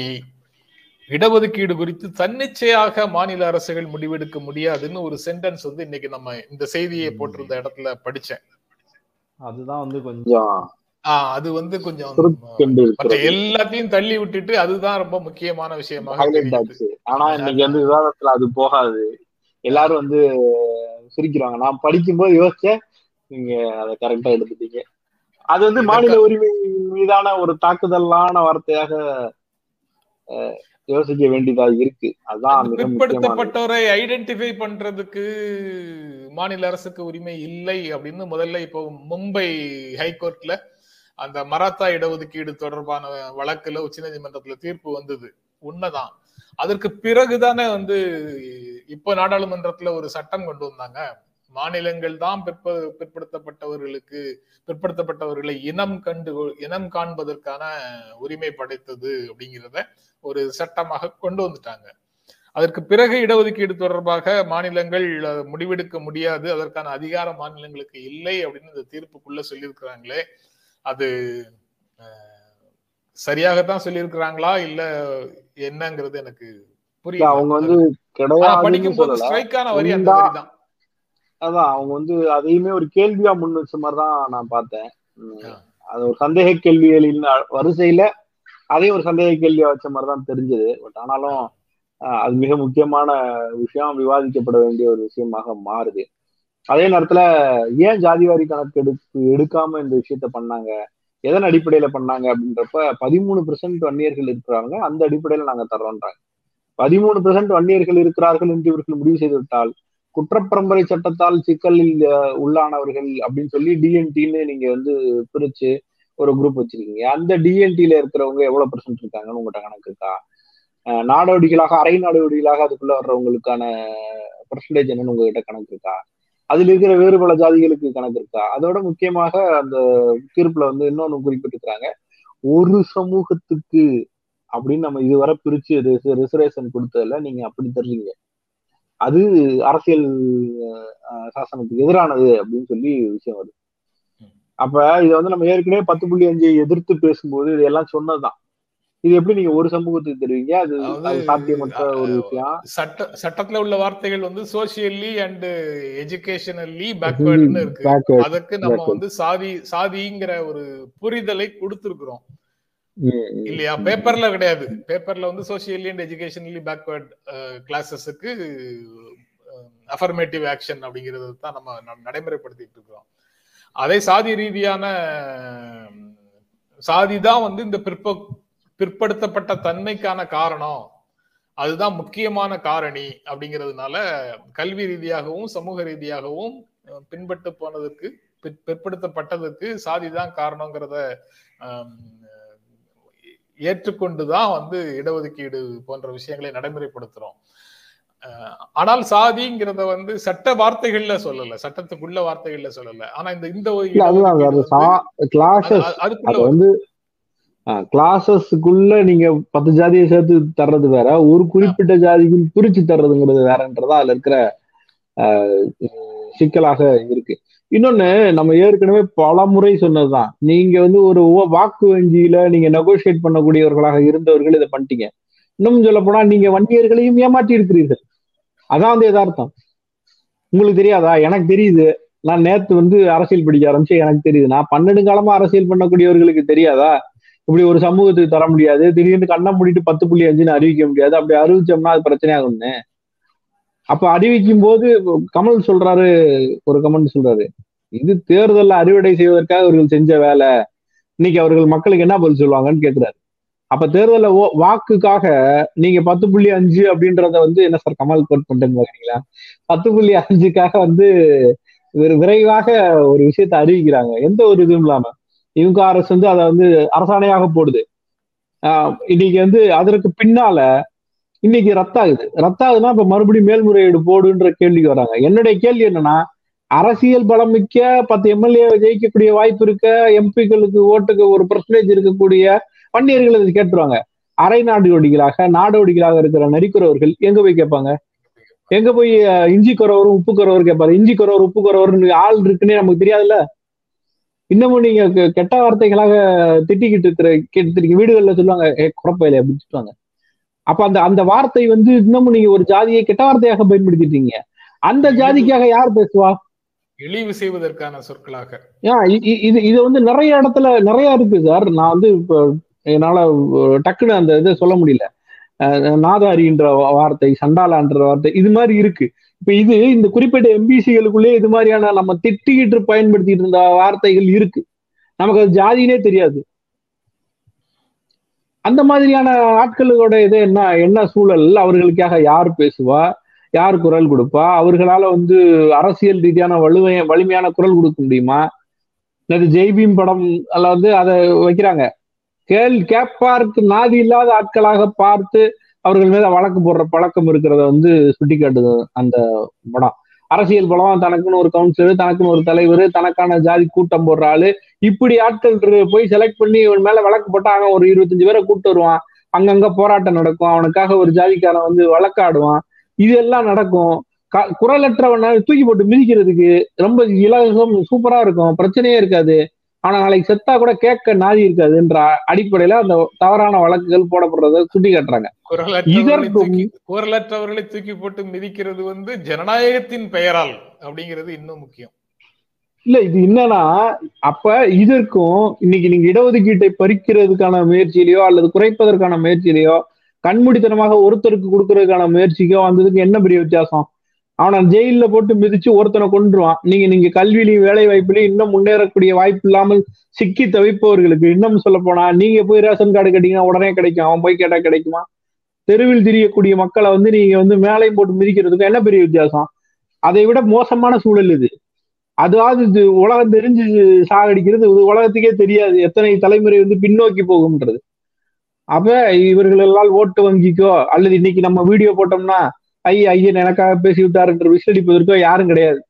இடஒதுக்கீடு குறித்து தன்னிச்சையாக மாநில அரசுகள் முடிவெடுக்க முடியாதுன்னு ஒரு சென்டென்ஸ் வந்து இன்னைக்கு நம்ம இந்த செய்தியை போட்டிருந்த இடத்துல படிச்சேன். அதுதான் வந்து கொஞ்சம் அது வந்து கொஞ்சம் எல்லாத்தையும் தள்ளி விட்டுட்டு அதுதான் ரொம்ப முக்கியமான விஷயமாக ஆனா இன்னைக்கு வந்து விவாதத்துல அது போகாது. எல்லாரும் வந்து சிரிக்கிறாங்க. நான் படிக்கும்போது யோசிச்சேன் நீங்க அதை கரெக்டா எடுத்துட்டீங்க. அது வந்து மாநில உரிமை மீதான ஒரு தாக்குதலான வார்த்தையாக யோசிக்க வேண்டியதா இருக்கு. அதான் பிற்படுத்தப்பட்டவரை ஐடென்டிஃபை பண்றதுக்கு மாநில அரசுக்கு உரிமை இல்லை அப்படின்னு முதல்ல இப்போ மும்பை ஹைகோர்ட்ல அந்த மராத்தா இடஒதுக்கீடு தொடர்பான வழக்குல உச்சநீதிமன்றத்துல தீர்ப்பு வந்தது. உண்மைதான். அதற்கு பிறகுதானே வந்து இப்போ நாடாளுமன்றத்துல ஒரு சட்டம் கொண்டு வந்தாங்க. மாநிலங்கள் தான் பிற்ப பிற்படுத்தப்பட்டவர்களுக்கு பிற்படுத்தப்பட்டவர்களை இனம் கண்டு இனம் காண்பதற்கான உரிமை படைத்தது அப்படிங்கிறத ஒரு சட்டமாக கொண்டு வந்துட்டாங்க. அதற்கு பிறகு இடஒதுக்கீடு தொடர்பாக மாநிலங்கள் முடிவெடுக்க முடியாது. அதற்கான அதிகாரம் மாநிலங்களுக்கு இல்லை அப்படின்னு இந்த தீர்ப்புக்குள்ள சொல்லியிருக்கிறாங்களே. அது சரியாகத்தான் சொல்லியிருக்கிறாங்களா? இல்ல என்னங்கிறது எனக்கு புரியல. அவங்க வந்து கிடையாது அதான் அவங்க வந்து அதையுமே ஒரு கேள்வியா முன் வச்ச மாதிரிதான் நான் பார்த்தேன். அது ஒரு சந்தேக கேள்விகளின் வரிசையில அதையும் ஒரு சந்தேக கேள்வியா வச்ச மாதிரிதான் தெரிஞ்சது. பட் ஆனாலும் அது மிக முக்கியமான விஷயம். விவாதிக்கப்பட வேண்டிய ஒரு விஷயமாக மாறுது. அதே நேரத்துல ஏன் ஜாதிவாரி கணக்கு எடுத்து எடுக்காம இந்த விஷயத்த பண்ணாங்க? எதன் அடிப்படையில பண்ணாங்க அப்படின்றப்ப பதிமூணு பெர்சென்ட் வன்னியர்கள் இருக்கிறாங்க அந்த அடிப்படையில நாங்க தர்றோம்ன்றாங்க பதிமூணு பெர்சென்ட் வன்னியர்கள் இருக்கிறார்கள் என்று இவர்கள் முடிவு செய்துவிட்டால் குற்றப்பரம்பரை சட்டத்தால் சிக்கலில் உள்ளானவர்கள் அப்படின்னு சொல்லி டிஎன்டின்னு நீங்க வந்து பிரிச்சு ஒரு குரூப் வச்சிருக்கீங்க. அந்த டிஎன்டில இருக்கிறவங்க எவ்வளவு பெர்சன்ட் இருக்காங்கன்னு உங்கள்கிட்ட கணக்கு இருக்கா? நாடோடிகளாக அரை நாடோடிகளாக அதுக்குள்ள வர்றவங்களுக்கான பர்சன்டேஜ் என்னன்னு உங்ககிட்ட கணக்கு இருக்கா? அதுல இருக்கிற வேறு பல ஜாதிகளுக்கு கணக்கு இருக்கா? அதோட முக்கியமாக அந்த தீர்ப்புல வந்து இன்னொன்னு குறிப்பிட்டிருக்கிறாங்க. ஒரு சமூகத்துக்கு அப்படின்னு நம்ம இதுவரை பிரிச்சு ரிசர்வேஷன் கொடுத்ததுல நீங்க அப்படி தர்றீங்க அது அரசியல் அஹ், சாசனத்துக்கு எதிரானது அப்படின்னு சொல்லி விஷயம் வருது. அப்ப இதை வந்து நம்ம ஏற்கனவே பத்து புள்ளி அஞ்சு எதிர்த்து பேசும்போது இதெல்லாம் சொன்னதுதான். இது எப்படி நீங்க ஒரு சமூகத்துக்கு தருவீங்க? அது சாத்தியமற்ற ஒரு விஷயம். சட்ட சட்டத்துல உள்ள வார்த்தைகள் வந்து சோசியல்லி அண்ட் எஜுகேஷனல்லி பேக்வேர்டுன்னு இருக்கு. அதுக்கு நம்ம. வந்து சாதி சாதிங்கிற ஒரு புரிதலை கொடுத்திருக்கிறோம். இல்லையா? பேப்பர்ல கிடையாது. பேப்பர்ல வந்து சோசியலி அண்ட் எஜுகேஷனலி பேக்வர்ட் கிளாஸஸுக்கு அஃபர்மேட்டிவ் ஆக்ஷன் அப்படிங்கிறது தான் நம்ம நடைமுறைப்படுத்திட்டு இருக்கிறோம். அதே சாதி ரீதியான சாதி தான் வந்து இந்த பிற்ப பிற்படுத்தப்பட்ட தன்மைக்கான காரணம். அதுதான் முக்கியமான காரணி அப்படிங்கிறதுனால கல்வி ரீதியாகவும் சமூக ரீதியாகவும் பின்பட்டு போனதுக்கு பிற்- பிற்படுத்தப்பட்டதுக்கு சாதி தான் காரணங்கிறத ஏற்றுக்கொண்டுதான் வந்து இடஒதுக்கீடு போன்ற விஷயங்களை நடைமுறைப்படுத்துறோம். ஆனால் சாதிங்கிறத வந்து சட்ட வார்த்தைகள்ல சொல்லல. சட்டத்துக்குள்ள வார்த்தைகள்ல சொல்லல. ஆனா இந்த இந்த அதுக்குள்ள கிளாஸஸ்க்குள்ள நீங்க பத்து ஜாதியை சேர்த்து தர்றது வேற ஒரு குறிப்பிட்ட ஜாதிக்கு பிரிச்சு தர்றதுங்கிறது வேறன்றதா அதுல இருக்கிற ஆஹ், சிக்கலாக இருக்கு. இன்னொன்னு நம்ம ஏற்கனவே பல முறை சொன்னதுதான். நீங்க வந்து ஒரு வாக்கு வங்கியில நீங்க நெகோசியேட் பண்ணக்கூடியவர்களாக இருந்தவர்கள் இதை பண்ணிட்டீங்க. இன்னும் சொல்ல போனா நீங்க வன்னியர்களையும் ஏமாற்றி இருக்கிறீர்கள். அதான் வந்து எதார்த்தம் உங்களுக்கு தெரியாதா? எனக்கு தெரியுது. நான் நேத்து வந்து அரசியல் படிக்க ஆரம்பிச்சு எனக்கு தெரியுது. நான் பன்னெண்டு காலமா அரசியல் பண்ணக்கூடியவர்களுக்கு தெரியாதா? இப்படி ஒரு சமூகத்துக்கு தர முடியாது. திடீர்னு கண்ணை மூடிட்டு பத்து புள்ளி அஞ்சுன்னு அறிவிக்க முடியாது. அப்படி அறிவிச்சோம்னா அது பிரச்சனையாகும்னு. அப்ப அறிவிக்கும் போது கமல் சொல்றாரு ஒரு கமெண்ட் சொல்றாரு. இது தேர்தல்ல அறுவடை செய்வதற்காக அவர்கள் செஞ்ச வேலை. இன்னைக்கு அவர்கள் மக்களுக்கு என்ன பதில் சொல்லுவாங்கன்னு கேக்குறாரு. அப்ப தேர்தல வாக்குக்காக நீங்க பத்து புள்ளி அஞ்சு அப்படின்றத வந்து என்ன சார் கமல் கோட் பண்ணிட்டேன்னு பத்து புள்ளி அஞ்சுக்காக வந்து விரைவாக ஒரு விஷயத்தை அறிவிக்கிறாங்க. எந்த ஒரு இதுவும் இல்லாம. இவங்க அரசு வந்து அதை வந்து அரசாணையாக போடுது. ஆஹ் இன்னைக்கு வந்து அதற்கு பின்னால இன்னைக்கு ரத்தாகுது. ரத்தாகுதுன்னா இப்ப மறுபடியும் மேல்முறையீடு போடுன்ற கேள்விக்கு வராங்க. என்னுடைய கேள்வி என்னன்னா அரசியல் பலம் மிக்க பத்து எம்எல்ஏ ஜெயிக்கக்கூடிய வாய்ப்பு இருக்க எம்பிக்களுக்கு ஓட்டுக்கு ஒரு பர்சன்டேஜ் இருக்கக்கூடிய வன்னியர்கள் இதை கேட்டுருவாங்க. அரை நாடோடிகளாக நாடோடிகளாக இருக்கிற நரிக்குறவர்கள் எங்க போய் கேட்பாங்க? எங்க போய் இஞ்சி குறவரும் உப்பு குறவர் கேட்பாரு? இஞ்சி குறவர் உப்பு குறவர்னு ஆள் இருக்குன்னே நமக்கு தெரியாதுல்ல? இன்னமும் நீங்க கெட்ட வார்த்தைகளாக திட்டிக்கிட்டு இருக்கிற கேட்டு வீடுகள்ல சொல்லுவாங்க ஏ குறப்பையில அப்படின்னு சொல்லுவாங்க. அப்ப அந்த அந்த வார்த்தை வந்து இன்னமும் நீங்க ஒரு ஜாதியை கெட்ட வார்த்தையாக பயன்படுத்திட்டீங்க. அந்த ஜாதிக்காக யார் பேசுவா? இழிவு செய்வதற்கான சொற்களாக. இது இது வந்து நிறைய இடத்துல நிறைய இருக்கு சார். நான் வந்து இப்போ என்னால டக்குன்னு அந்த இதை சொல்ல முடியல. நாதாரின்ற வார்த்தை சண்டாலான்ற வார்த்தை இது மாதிரி இருக்கு. இப்ப இது இந்த குறிப்பிட்ட எம்பிசிகளுக்குள்ளே இது மாதிரியான நம்ம திட்டிக்கிட்டு பயன்படுத்திட்டு இருந்த வார்த்தைகள் இருக்கு. நமக்கு அது ஜாதினே தெரியாது. அந்த மாதிரியான ஆட்களோட இது என்ன என்ன சூழல்? அவர்களுக்காக யார் பேசுவா? யார் குரல் கொடுப்பா? அவர்களால வந்து அரசியல் ரீதியான வலுவை வலிமையான குரல் கொடுக்க முடியுமா? அது ஜெய்பீம் படம் அதுல வந்து அதை வைக்கிறாங்க. கேள் கேட்பார்க்கு நாதி இல்லாத ஆட்களாக பார்த்து அவர்கள் மீது வழக்கு போடுற பழக்கம் இருக்கிறத வந்து சுட்டிக்காட்டுது அந்த படம் அரசியல் படம் தனக்குன்னு ஒரு கவுன்சிலர் தனக்குன்னு ஒரு தலைவர் தனக்கான ஜாதி கூட்டம் போடுற ஆளு. இப்படி ஆட்கள் போய் செலக்ட் பண்ணி இவன் மேல வழக்கு போட்டா அவன் ஒரு இருபத்தஞ்சு பேரை கூட்டு வருவான். அங்கங்க போராட்டம் நடக்கும். அவனுக்காக ஒரு ஜாதிக்காரன் வந்து வழக்காடுவான். இது எல்லாம் நடக்கும். க- தூக்கி போட்டு மிதிக்கிறதுக்கு ரொம்ப இலவசம் சூப்பரா இருக்கும். பிரச்சனையே இருக்காது. ஆனா நாளைக்கு செத்தா கூட கேட்க நாதி இருக்காதுன்ற அடிப்படையில அந்த தவறான வழக்குகள் போடப்படுறத சுட்டி காட்டுறாங்க. குரலற்றவர்களை தூக்கி போட்டு மிதிக்கிறது வந்து ஜனநாயகத்தின் பெயரால் அப்படிங்கிறது இன்னும் முக்கியம். இல்ல இது என்னன்னா அப்ப இதற்கும் இன்னைக்கு நீங்க இடஒதுக்கீட்டை பறிக்கிறதுக்கான முயற்சியிலையோ அல்லது குறைப்பதற்கான முயற்சியிலையோ கண்மூடித்தனமாக ஒருத்தருக்கு கொடுக்கறதுக்கான முயற்சிக்கோ வந்ததுக்கு என்ன பெரிய வித்தியாசம்? அவனை ஜெயில போட்டு மிதிச்சு ஒருத்தனை கொண்டுருவான் நீங்க நீங்க கல்வியிலையும் வேலை வாய்ப்புலையும் இன்னும் முன்னேறக்கூடிய வாய்ப்பு இல்லாமல் சிக்கி தவிப்பவர்களுக்கு இன்னும் சொல்ல போனா நீங்க போய் ரேஷன் கார்டு கேட்டீங்கன்னா உடனே கிடைக்கும். அவன் போய் கேட்டா கிடைக்குமா? தெருவில் திரியக்கூடிய மக்களை வந்து நீங்க வந்து மேலையும் போட்டு மிதிக்கிறதுக்கு என்ன பெரிய வித்தியாசம்? அதை விட மோசமான சூழல் இது. அதாவது இது உலகம் தெரிஞ்சு சாகடிக்கிறது உலகத்துக்கே தெரியாது. எத்தனை தலைமுறை வந்து பின்னோக்கி போகும்ன்றது. அப்ப இவர்கள் எல்லாம் ஓட்டு வங்கிக்கோ அல்லது இன்னைக்கு நம்ம வீடியோ போட்டோம்னா ஐய ஐயன் எனக்காக பேசி என்று விசடிப்பதற்கோ யாரும் கிடையாது.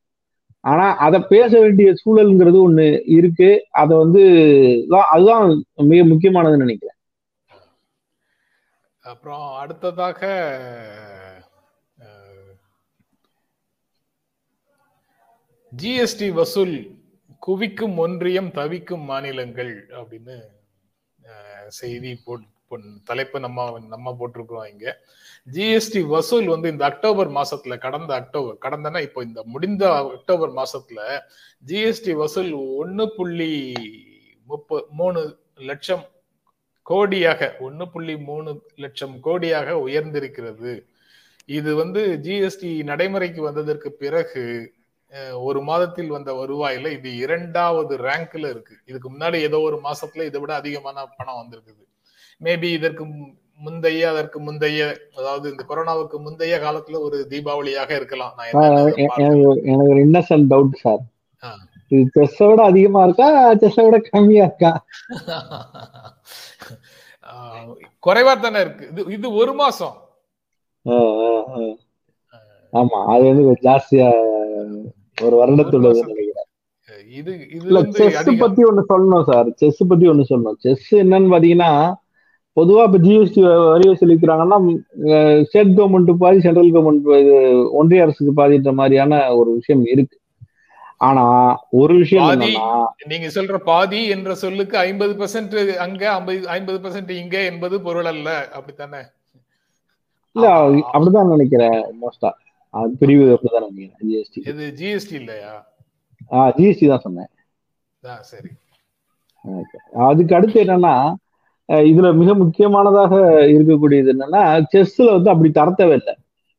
ஆனா அதை பேச வேண்டிய சூழல்ங்கிறது ஒண்ணு இருக்கு. அதை வந்து அதுதான் மிக முக்கியமானதுன்னு நினைக்கிறேன். அப்புறம் அடுத்ததாக ஜிஎஸ்டி வசூல் குவிக்கும் ஒன்றியம் தவிக்கும் மாநிலங்கள் அப்படின்னு செய்தி போட்டு தலைப்பு நம்ம நம்ம போட்டிருக்கிறோம் இங்க. ஜிஎஸ்டி வசூல் வந்து இந்த அக்டோபர் மாசத்துல கடந்த அக்டோபர் கடந்தனா இப்போ இந்த முடிந்த அக்டோபர் மாசத்துல ஜிஎஸ்டி வசூல் ஒன்னு புள்ளி முப்ப மூணு லட்சம் கோடியாக ஒன்னு புள்ளி மூணு லட்சம் கோடியாக உயர்ந்திருக்கிறது. இது வந்து ஜிஎஸ்டி நடைமுறைக்கு வந்ததற்கு பிறகு ஒரு மாதத்தில் வந்த வருவாயில இது இரண்டாவது ரேங்க்ல இருக்கு. இதுக்கு முன்னாடி ஏதோ ஒரு மாசத்துல இதை விட அதிகமான பணம் வந்திருக்குது. மேபி இதற்கு முந்தைய அதற்கு முந்தைய அதாவது இந்த கொரோனாவுக்கு முந்தைய காலத்துல ஒரு தீபாவளியாக இருக்கலாம். எனக்கு ஒரு இன்னசென்ட் டவுட் சார் இது செஸ்ஸை விட அதிகமா இருக்கா? செஸ்ஸை விட கம்மியா இருக்கா? குறைவா தானே இருக்கு. இது இது ஒரு மாசம். ஆமா அது வந்து ஜாஸ்தியா ஒரு வருடத்துள்ளது நினைக்கிறேன். இது இல்ல செஸ் பத்தி ஒண்ணு சொல்லணும் சார் செஸ் பத்தி ஒண்ணு சொல்லணும். செஸ் என்னன்னு பாத்தீங்கன்னா பொதுவா இப்ப ஜிஎஸ்டி வரி வசூலிக்கிறாங்கன்னா ஸ்டேட் கவர்மெண்ட் பாதி சென்ட்ரல் கவர்மெண்ட் இது ஒன்றிய அரசுக்கு பாதின்ற மாதிரியான ஒரு விஷயம் இருக்கு. ஆனா ஒரு விஷயம் நீங்க சொல்ற பாதி என்ற சொல்லுக்கு ஐம்பது பெர்சென்ட் அங்க ஐம்பது பெர்சென்ட் இங்க என்பது பொருள் அல்ல. அப்படித்தானே? இல்ல அப்படிதான் நினைக்கிறேன் மோஸ்டா பிரிவு அப்படிதான் நினைக்கிறேன் ஜிஎஸ்டி இது ஜிஎஸ்டி இல்லையா? ஆ ஜிஎஸ்டி தான் சொன்னேன். சரி. அதுக்கு அடுத்து என்னன்னா இதுல மிக முக்கியமானதாக இருக்கக்கூடியது என்னன்னா செஸ்ல வந்து அப்படி தரத்தவே இல்லை.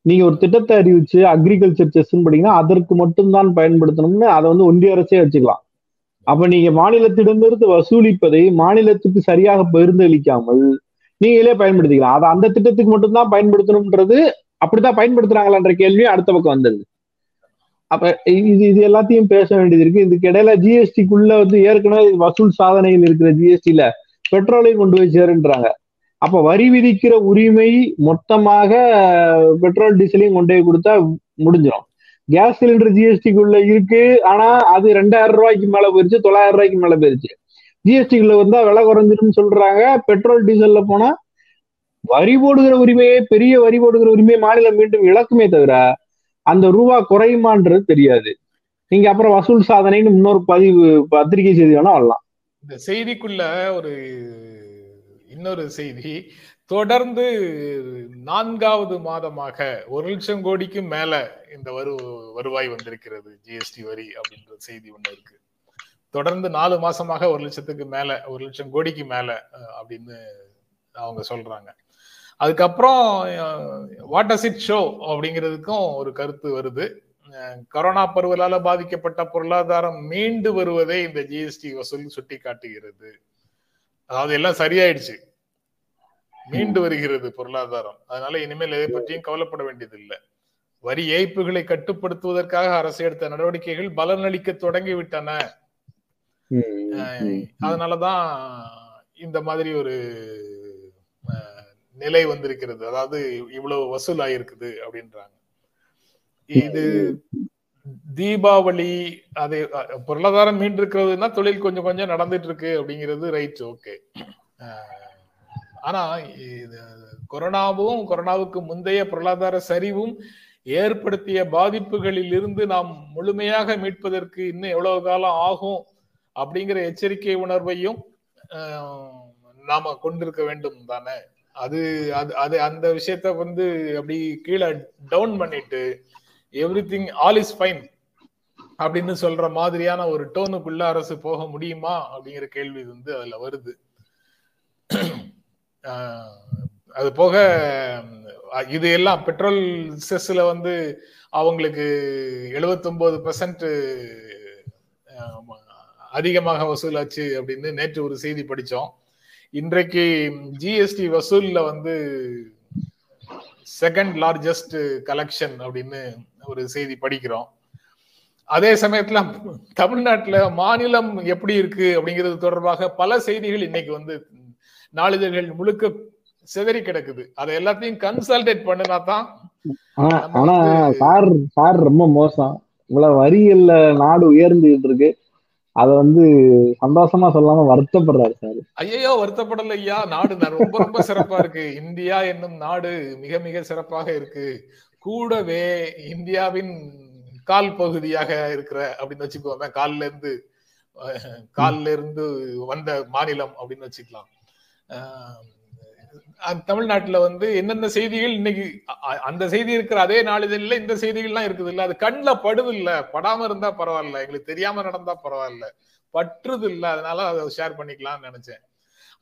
நீங்க ஒரு திட்டத்தை அறிவிச்சு அக்ரிகல்ச்சர் செஸ்ன்னு பாத்தீங்கன்னா அதற்கு மட்டும்தான் பயன்படுத்தணும்னு அதை வந்து ஒன்றிய அரசே வச்சுக்கலாம். அப்ப நீங்க மாநிலத்திடமிருந்து வசூலிப்பதை மாநிலத்துக்கு சரியாக பகிர்ந்தளிக்காமல் நீங்களே பயன்படுத்திக்கலாம். அதை அந்த திட்டத்துக்கு மட்டும்தான் பயன்படுத்தணும்ன்றது அப்படித்தான் பயன்படுத்துறாங்களான்ற கேள்வியும் அடுத்த பக்கம் வந்தது அப்ப இது இது எல்லாத்தையும் பேச வேண்டியது இருக்கு. இதுக்கு இடையில ஜிஎஸ்டிக்குள்ள வந்து ஏற்கனவே வசூல் சாதனையில் இருக்கிற ஜிஎஸ்டில பெட்ரோலையும் கொண்டு போய் சேருன்றாங்க. அப்ப வரி விதிக்கிற உரிமை மொத்தமாக பெட்ரோல் டீசலையும் கொண்டு போய் கொடுத்தா முடிஞ்சிடும் கேஸ் சிலிண்டர் ஜிஎஸ்டிக்குள்ள இருக்கு. ஆனா அது ரெண்டாயிரம் ரூபாய்க்கு மேல போயிருச்சு தொள்ளாயிரம் ரூபாய்க்கு மேல போயிருச்சு. ஜிஎஸ்டிக்குள்ள வந்தா விலை குறைஞ்சிருன்னு சொல்றாங்க. பெட்ரோல் டீசல்ல போனா வரி போடுகிற உரிமையே பெரிய வரி போடுகிற உரிமையை மாநிலம் மீண்டும் இழக்குமே தவிர அந்த ரூபா குறையுமான்றது தெரியாது. நீங்க அப்புறம் வசூல் சாதனைன்னு இன்னொரு பதிவு பத்திரிகை செய்தி வேணா வரலாம். இந்த செய்திக்குள்ள ஒரு இன்னொரு செய்தி. தொடர்ந்து நான்காவது மாதமாக ஒரு லட்சம் கோடிக்கும் மேல இந்த வரு வருவாய் வந்திருக்கிறது ஜிஎஸ்டி வரி அப்படின்ற செய்தி ஒண்ணு இருக்கு. தொடர்ந்து நாலு மாசமாக ஒரு லட்சத்துக்கு மேல ஒரு லட்சம் கோடிக்கு மேல அப்படின்னு அவங்க சொல்றாங்க. அதுக்கப்புறம் வாட் டஸ் இட் ஷோ அப்படிங்கிறதுக்கும் ஒரு கருத்து வருது. கொரோனா பருவலால பாதிக்கப்பட்ட பொருளாதாரம் மீண்டு வருவதை இந்த ஜிஎஸ்டி வசூல் சுட்டி காட்டுகிறது அதாவது எல்லாம் சரியாயிடுச்சு. மீண்டு வருகிறது பொருளாதாரம். அதனால இனிமேல் எதை பற்றியும் கவலைப்பட வேண்டியதில்லை. வரி ஏய்ப்புகளை கட்டுப்படுத்துவதற்காக அரசு எடுத்த நடவடிக்கைகள் பலனளிக்க தொடங்கிவிட்டன. அதனாலதான் இந்த மாதிரி ஒரு நிலை வந்திருக்கிறது. அதாவது இவ்வளவு வசூல் ஆயிருக்குது அப்படின்றாங்க. இது தீபாவளி அது பொருளாதாரம் மீண்டு இருக்கிறதுனா தொழில் கொஞ்சம் கொஞ்சம் நடந்துட்டு இருக்கு அப்படிங்கிறது ரைட் ஓகே ஆனா கொரோனாவும் கொரோனாவுக்கு முந்தைய பொருளாதார சரிவும் ஏற்படுத்திய பாதிப்புகளில் இருந்து நாம் முழுமையாக மீட்பதற்கு இன்னும் எவ்வளவு காலம் ஆகும் அப்படிங்கிற எச்சரிக்கை உணர்வையும் நாம கொண்டிருக்க வேண்டும் தானே. அது அது அது அந்த விஷயத்த வந்து அப்படி கீழே டவுன் பண்ணிட்டு everything all is fine அப்படின்னு சொல்ற மாதிரியான ஒரு டோனுக்குள்ள அரசு போக முடியுமா? அப்படிங்கிற கேள்வி வந்து அதுல வருது. <clears throat> அது போக இது எல்லாம் பெட்ரோல் செஸ்ல வந்து அவங்களுக்கு எழுபத்தொன்பது பெர்சன்ட் அதிகமாக வசூலாச்சு அப்படின்னு நேற்று ஒரு செய்தி படித்தோம் இன்றைக்கு ஜிஎஸ்டி வசூலில் வந்து செகண்ட் லார்ஜஸ்ட் கலெக்ஷன் அப்படின்னு ஒரு செய்தி படிக்கிறோம். அதே சமயத்துல தமிழ்நாட்டுல மாநிலம் எப்படி இருக்கு அப்படிங்கிறது தொடர்பாக பல செய்திகள் இன்னைக்கு வந்து நாளிதழ்கள் முழுக்க சிதறி கிடக்குது. அதை எல்லாத்தையும் கன்சல்டேட் பண்ணினா தான் ஆனா சார் சார் ரொம்ப மோசம். இவ்வளவு வரிகள்ல நாடு உயர்ந்துகிட்டு இருக்கு. அத வந்து சந்தோஷமா சொல்லாம வருத்தப்படுறாரு சார். ஐயோ வருத்தப்படல ஐயா. நாடு ரொம்ப ரொம்ப சிறப்பா இருக்கு. இந்தியா என்னும் நாடு மிக மிக சிறப்பாக இருக்கு. கூடவே இந்தியாவின் கால் பகுதியாக இருக்கிற அப்படின்னு வச்சுக்கோமே கால்ல இருந்து கால்ல இருந்து வந்த மாநிலம் அப்படின்னு வச்சுக்கலாம். தமிழ்நாட்டுல வந்து என்னென்ன செய்திகள் இன்னைக்கு அந்த செய்தி இருக்கிற அதே நாளிதழில் இந்த செய்திகள்லாம் இருக்குது இல்ல அது கண்ணில் படுது இல்ல படாம இருந்தா பரவாயில்ல. எங்களுக்கு தெரியாம நடந்தா பரவாயில்ல. பற்றுது இல்ல அதனால அதை ஷேர் பண்ணிக்கலாம்னு நினைச்சேன்.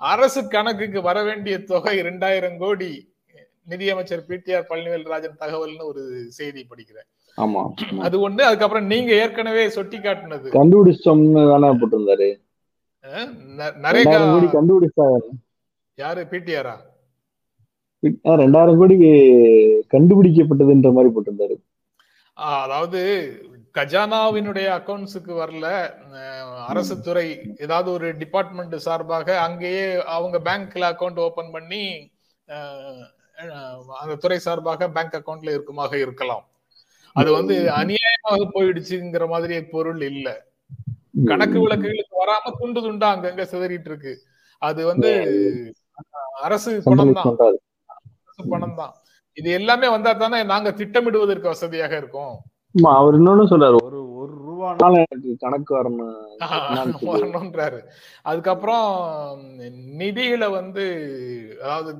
அரசு கணக்குக்கு வர வேண்டிய தொகை இரண்டாயிரம் கோடி. நிதியமைச்சர் பிடிஆர் பழனிவேல் ராஜன் தகவல்னு ஒரு செய்தி படிக்கிறேன். ஆமா. அது ஒண்ணு அதுக்கப்புறம் நீங்க ஏற்கனவே சொட்டி காட்டினது. கண்டுபிடிச்சோம்னு தானே போட்டிருந்தாரு. நரேகா கண்டுபிடிச்சாரு யாரு? பிடிஆரா ரெண்டாயிரம் கோடிக்கு கண்டுபிடிக்கப்பட்டதுன்ற மாதிரி போட்டிருந்தாரு. அதாவது கஜானாவினுடைய அக்கௌண்ட்ஸுக்கு வரல. அரசு துறை ஏதாவது ஒரு டிபார்ட்மெண்ட் சார்பாக அங்கேயே அவங்க பேங்க்ல அக்கௌண்ட் ஓபன் பண்ணி அந்த துறை சார்பாக பேங்க் அக்கௌண்ட்ல இருக்குமாக இருக்கலாம். அது வந்து அநியாயமாக போயிடுச்சுங்கிற மாதிரி பொருள் இல்ல. கணக்கு விளக்குகளுக்கு வராம துண்டு துண்டா அங்கங்க சிதறிட்டு இருக்கு. அது வந்து அரசு பணம் தான். அரசு பணம் தான். இது எல்லாமே வந்தா தானே நாங்க திட்டமிடுவதற்கு வசதியாக இருக்கும். அவர் இன்னொன்னு சொல்றாரு. ஒரு ஒரு ரூபானால எனக்கு கணக்கு வரணும். வரணும்ன்றாரு. அதுக்கப்புறம் நிதிகளை வந்து அதாவது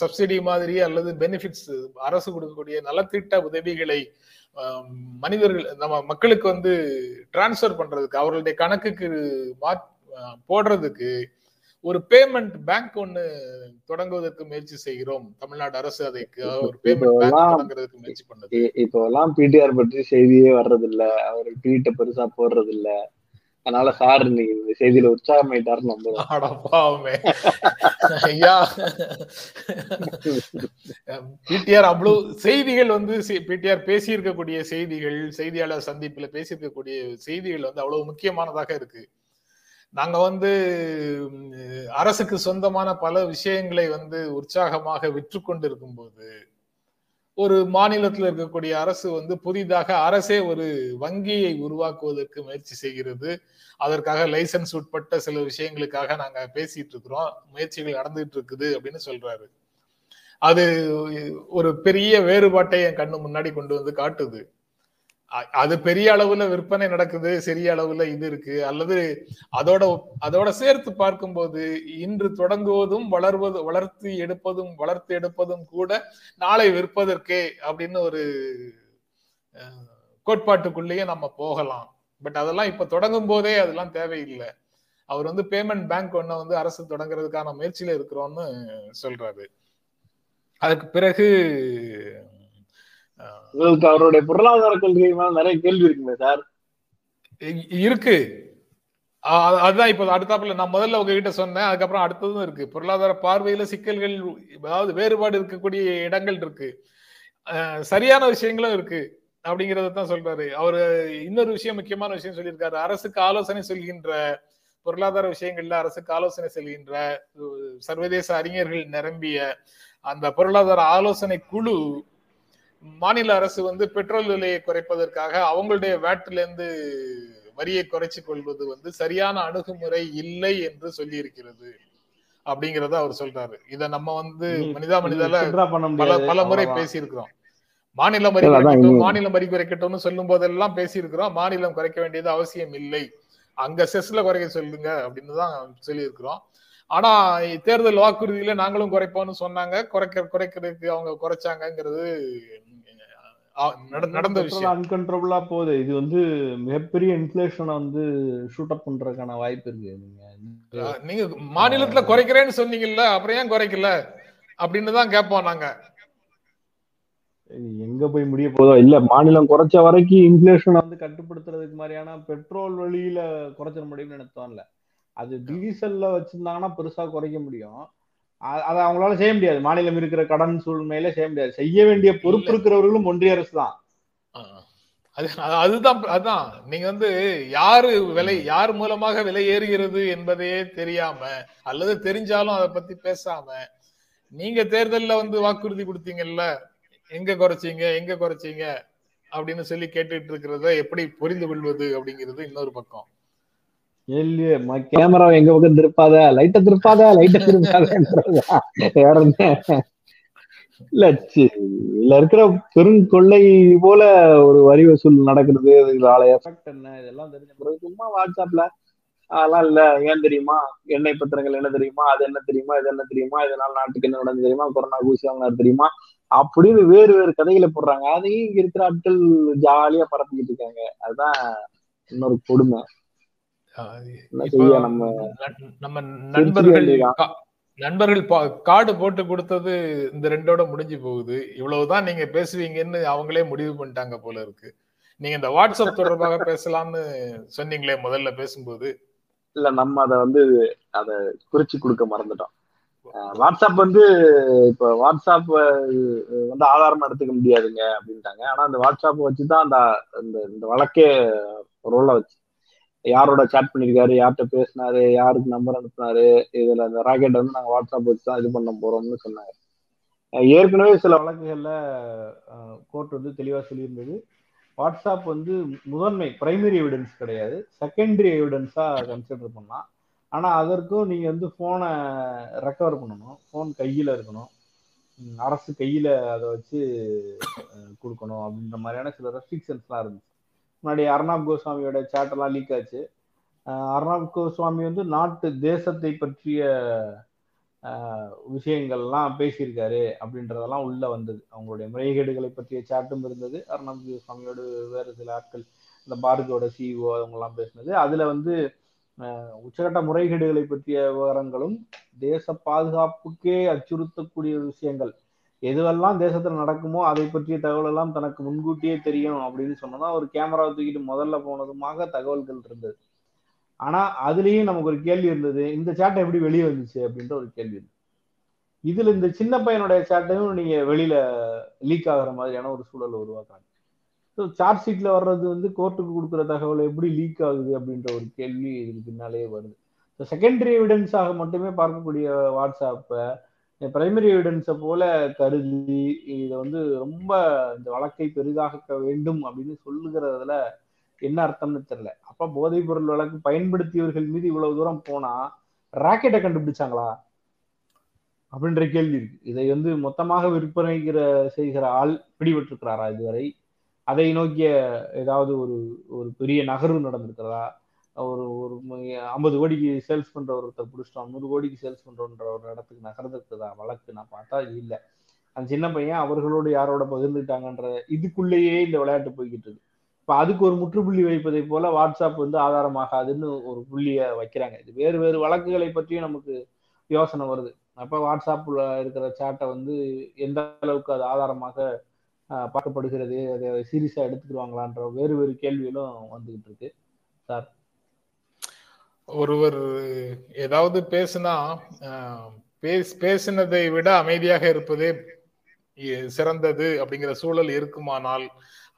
சப்சிடி மாதிரி அல்லது பெனிஃபிட்ஸ் அரசு கொடுக்கக்கூடிய நலத்திட்ட உதவிகளை மனிதர்கள் நம்ம மக்களுக்கு வந்து டிரான்ஸ்பர் பண்றதுக்கு அவர்களுடைய கணக்குக்கு போடுறதுக்கு ஒரு பேமெண்ட் பேங்க் ஒண்ணு தொடங்குவதற்கு முயற்சி செய்கிறோம். தமிழ்நாடு அரசு அதை ஒரு பேமெண்ட் பேங்க் தொடங்குறதுக்கு முயற்சி பண்ணுது. இப்போ எல்லாம் பிடிஆர் பற்றி செய்தியே வர்றது இல்ல அவர் ட்வீட்டை பெருசா போடுறது இல்ல அதனால சார் இன்னைக்கு இந்த செய்தியில உற்சாகமாயிட்டாரு நம்புறோம் ஐயா. பிடிஆர் அவ்வளவு செய்திகள் வந்து பிடிஆர் பேசியிருக்கக்கூடிய செய்திகள் செய்தியாளர் சந்திப்புல பேசியிருக்கக்கூடிய செய்திகள் வந்து அவ்வளவு முக்கியமானதாக இருக்கு. நாங்க வந்து அரசுக்கு சொந்தமான பல விஷயங்களை வந்து உற்சாகமாக விற்று கொண்டிருக்கும் போது ஒரு மாநிலத்தில் இருக்கக்கூடிய அரசு வந்து புதிதாக அரசே ஒரு வங்கியை உருவாக்குவதற்கு முயற்சி செய்கிறது. அதற்காக லைசன்ஸ் உட்பட்ட சில விஷயங்களுக்காக நாங்க பேசிட்டு இருக்கிறோம் முயற்சிகள் நடந்துட்டு இருக்குது அப்படின்னு சொல்றாரு. அது ஒரு பெரிய வேறுபாட்டை என் கண்ணு முன்னாடி கொண்டு வந்து காட்டுது. அது பெரிய அளவுல விற்பனை நடக்குது சிறிய அளவுல இது இருக்கு. அல்லது அதோட அதோட சேர்த்து பார்க்கும்போது இன்று தொடங்குவதும் வளர்வது வளர்த்து எடுப்பதும் வளர்த்து எடுப்பதும் கூட நாளை விற்பதற்கே அப்படின்னு ஒரு கோட்பாட்டுக்குள்ளேயே நம்ம போகலாம். பட் அதெல்லாம் இப்ப தொடங்கும் போதே அதெல்லாம் தேவையில்லை. அவர் வந்து பேமெண்ட் பேங்க் ஒன்ன வந்து அரசு தொடங்குறதுக்கான முயற்சியில இருக்கிறோம்னு சொல்றாரு. அதுக்கு பிறகு உங்களுக்கு அவருடைய பொருளாதார கொள்கை மேல நிறைய கேள்வி இருக்குங்க சார்? இருக்கு. அதுதான் இப்ப அடுத்தாப்புல நான் முதல்ல உங்ககிட்ட சொன்னேன் அதுக்கப்புறம் அடுத்ததும் இருக்கு. பொருளாதார பார்வையில சிக்கல்கள் அதாவது வேறுபாடு இருக்கக்கூடிய இடங்கள் இருக்கு. சரியான விஷயங்களும் இருக்கு அப்படிங்கறத தான் சொல்றாரு. அவரு இன்னொரு விஷயம் முக்கியமான விஷயம் சொல்லியிருக்காரு. அரசுக்கு ஆலோசனை சொல்கின்ற பொருளாதார விஷயங்கள்ல அரசுக்கு ஆலோசனை செல்கின்ற சர்வதேச அறிஞர்கள் நிரம்பிய அந்த பொருளாதார ஆலோசனை குழு மாநில அரசு வந்து பெட்ரோல் விலையை குறைப்பதற்காக அவங்களுடைய வேட்டில இருந்து வரியை குறைச்சு கொள்வது வந்து சரியான அணுகுமுறை இல்லை என்று சொல்லி இருக்கிறது அப்படிங்கறத அவர் சொல்றாரு. இத நம்ம வந்து மனிதா மனிதால பல பல முறை பேசியிருக்கிறோம். மாநிலம் வரி குறைக்கட்டும் மாநிலம் வரி குறைக்கட்டும்னு சொல்லும் போதெல்லாம் பேசியிருக்கிறோம். மாநிலம் குறைக்க வேண்டியது அவசியம் இல்லை. அங்க செஸ்ல குறைக்க சொல்லுங்க அப்படின்னு தான் சொல்லியிருக்கிறோம். ஆனா தேர்தல் வாக்குறுதியில நாங்களும் குறைப்போம்னு சொன்னாங்க. குறைக்க குறைக்கிறதுக்கு அவங்க குறைச்சாங்கங்கிறது நடந்த விஷயம். அன்கண்ட்ரோலா போகுது. இது வந்து மிகப்பெரிய இன்ஃபிளேஷனை வந்து ஷூட் அப் பண்றதுக்கான வாய்ப்பு இருக்கு. நீங்க நீங்க மாநிலத்துல குறைக்கிறேன்னு சொன்னீங்கல்ல அப்புறம் ஏன் குறைக்கல? அப்படின்னு தான் கேட்போம் நாங்க. எங்க போய் முடிய போதோ இல்ல மாநிலம் குறைச்ச வரைக்கும் இன்ஃபிளேஷன் வந்து கட்டுப்படுத்துறதுக்கு மாதிரியான பெட்ரோல் வழியில குறைச்சிட முடியும்னு தோணல அது டீசல்ல வச்சிருந்தாங்கன்னா பெருசா குறைக்க முடியும். அதை அவங்களால செய்ய முடியாது. மாநிலம் இருக்கிற கடன் சூழ்நிலையில செய்ய முடியாது. செய்ய வேண்டிய பொறுப்பு இருக்கிறவர்களும் ஒன்றிய அரசு தான். அது அதுதான் அதான். நீங்க வந்து யாரு விலை யார் மூலமாக விலை ஏறுகிறது என்பதையே தெரியாம அல்லது தெரிஞ்சாலும் அதை பத்தி பேசாம நீங்க தேர்தல்ல வந்து வாக்குறுதி கொடுத்தீங்கல்ல எங்க குறைச்சீங்க எங்க குறைச்சீங்க அப்படின்னு சொல்லி கேட்டுட்டு இருக்கிறத எப்படி புரிந்து கொள்வது அப்படிங்கிறது இன்னொரு பக்கம். கேமரா எங்க பக்கம் திருப்பாத? லைட்ட திருப்பாத? லைட்ட திருப்பாத இல்ல இதுல இருக்கிற பெருங்கொள்ளை போல ஒரு வரி வசூல் நடக்கிறது இதுல எஃபெக்ட் என்ன? இதெல்லாம் தெரிஞ்ச பிறகு சும்மா வாட்ஸ்அப்ல அதெல்லாம் இல்ல. ஏன் தெரியுமா? எண்ணெய் பத்திரங்கள் என்ன தெரியுமா? அது என்ன தெரியுமா? இது என்ன தெரியுமா? இதனால நாட்டுக்கு என்ன நடந்து தெரியுமா? கொரோனா ஊசி வாங்கினார் தெரியுமா? அப்படின்னு வேறு வேறு கதைகளை போடுறாங்க. அதையும் இங்க இருக்கிற ஆட்கள் ஜாலியா பரப்பிக்கிட்டு இருக்காங்க. அதுதான் இன்னொரு கொடுமை. நம்ம நம்ம நண்பர்கள் நண்பர்கள் கார்டு போட்டு கொடுத்தது இந்த ரெண்டோட முடிஞ்சு போகுது. இவ்வளவுதான் நீங்க பேசுவீங்கன்னு அவங்களே முடிவு பண்ணிட்டாங்க போல இருக்கு. நீங்க இந்த வாட்ஸ்அப் தொடர்பாக பேசலாம்னு சொன்னீங்களே முதல்ல பேசும்போது. இல்ல நம்ம அதை வந்து அதை குறிச்சு கொடுக்க மறந்துட்டோம். வாட்ஸ்அப் வந்து இப்ப வாட்ஸ்அப் வந்து ஆதாரமா எடுத்துக்க முடியாதுங்க அப்படின்ட்டாங்க. ஆனா அந்த வாட்ஸ்அப் வச்சுதான் அந்த இந்த வழக்கே ரோல வச்சு யாரோட சேட் பண்ணியிருக்காரு யார்கிட்ட பேசினாரு யாருக்கு நம்பர் அனுப்புனாரு இதுல அந்த ராக்கெட் வந்து நாங்கள் வாட்ஸ்அப் வச்சு தான் இது பண்ண போறோம்னு சொன்னாங்க ஏற்கனவே சில வழக்குகள்ல கோர்ட் வந்து தெளிவா சொல்லியிருந்தது. வாட்ஸ்அப் வந்து முதன்மை பிரைமரி எவிடன்ஸ் கிடையாது. செகண்டரி எவிடன்ஸா கன்சிடர் பண்ணலாம். ஆனா அதற்கும் நீங்க வந்து போனை ரெக்கவர் பண்ணணும். போன் கையில இருக்கணும். அரசு கையில அதை வச்சு கொடுக்கணும் அப்படின்ற மாதிரியான சில ரெஸ்ட்ரிக்ஷன்ஸ்லாம் இருந்துச்சு. முன்னாடி அர்ணாப் கோஸ்வாமியோட சேட்டெல்லாம் லீக் ஆச்சு. அர்ணாப் கோஸ்வாமி வந்து நாட்டு தேசத்தை பற்றிய விஷயங்கள்லாம் பேசியிருக்காரு அப்படின்றதெல்லாம் உள்ள வந்தது. அவங்களுடைய முறைகேடுகளை பற்றிய சாட்டும் இருந்தது. அர்ணாப் கோஸ்வாமியோட வேறு சில ஆட்கள் இந்த பாரதியோட சிஇஓ அவங்கெல்லாம் பேசினது. அதுல வந்து உச்சகட்ட முறைகேடுகளை பற்றிய விவரங்களும் தேச பாதுகாப்புக்கே அச்சுறுத்தக்கூடிய விஷயங்கள் எதுவெல்லாம் தேசத்துல நடக்குமோ அதை பற்றிய தகவல் எல்லாம் தனக்கு முன்கூட்டியே தெரியும் அப்படின்னு சொன்னதான் ஒரு கேமரா தூக்கிட்டு முதல்ல போனதுமாக தகவல்கள் இருந்தது. ஆனா அதுலயும் நமக்கு ஒரு கேள்வி இருந்தது இந்த சேட்டை எப்படி வெளியே வந்துச்சு அப்படின்ற ஒரு கேள்வி இருந்தது. இதுல இந்த சின்ன பையனுடைய சேட்டையும் நீங்க வெளியில லீக் ஆகுற மாதிரியான ஒரு சூழலை உருவாக்குறாங்க. ஸோ சார்ஜ் ஷீட்ல வர்றது வந்து கோர்ட்டுக்கு கொடுக்குற தகவல் எப்படி லீக் ஆகுது அப்படின்ற ஒரு கேள்வி இதுக்கு பின்னாலேயே வருது. ஸோ செகண்டரி எவிடன்ஸாக மட்டுமே பார்க்கக்கூடிய வாட்ஸ்அப்பை பிரைமரி எவிடன்ஸை போல கருதி இதை வந்து ரொம்ப இந்த வழக்கை பெரிதாக்க வேண்டும் அப்படின்னு சொல்லுகிறதுல என்ன அர்த்தம்னு தெரியல. அப்ப போதைப் பொருள் வழக்கு பயன்படுத்தியவர்கள் மீது இவ்வளவு தூரம் போனா ராக்கெட்டை கண்டுபிடிச்சாங்களா? அப்படின்ற கேள்வி இருக்கு. இதை வந்து மொத்தமாக விற்பனைகிற செய்கிற ஆள் பிடிபட்டிருக்கிறாரா இதுவரை? அதை நோக்கிய ஏதாவது ஒரு ஒரு பெரிய நகர்வு நடந்திருக்கிறதா? ஒரு ஒரு ஐம்பது கோடிக்கு சேல்ஸ் பண்ற ஒருத்தர் பிடிச்சிட்டோம் நூறு கோடிக்கு சேல்ஸ் பண்றோன்ற ஒரு இடத்துக்கு நகர்ந்துருக்குதா வழக்கு. நான் பார்த்தா இல்லை. அந்த சின்ன பையன் அவர்களோடு யாரோட பகிர்ந்துட்டாங்கன்ற இதுக்குள்ளேயே இந்த விளையாட்டு போய்கிட்டு இருக்கு. இப்ப அதுக்கு ஒரு முற்றுப்புள்ளி வைப்பதை போல வாட்ஸ்அப் வந்து ஆதாரமாகாதுன்னு ஒரு புள்ளிய வைக்கிறாங்க. இது வேறு வேறு வழக்குகளை பற்றியும் நமக்கு யோசனை வருது. அப்ப வாட்ஸ்அப்ல இருக்கிற சேட்டை வந்து எந்த அளவுக்கு அது ஆதாரமாக பார்க்கப்படுகிறது அதை சீரியஸா எடுத்துக்கிடுவாங்களான்ற வேறு வேறு கேள்விகளும் வந்துகிட்டு இருக்கு. சார் ஒருவர் ஏதாவது பேசுனா பேசினதை விட அமைதியாக இருப்பதே சிறந்தது அப்படிங்கிற சூழல் இருக்குமானால்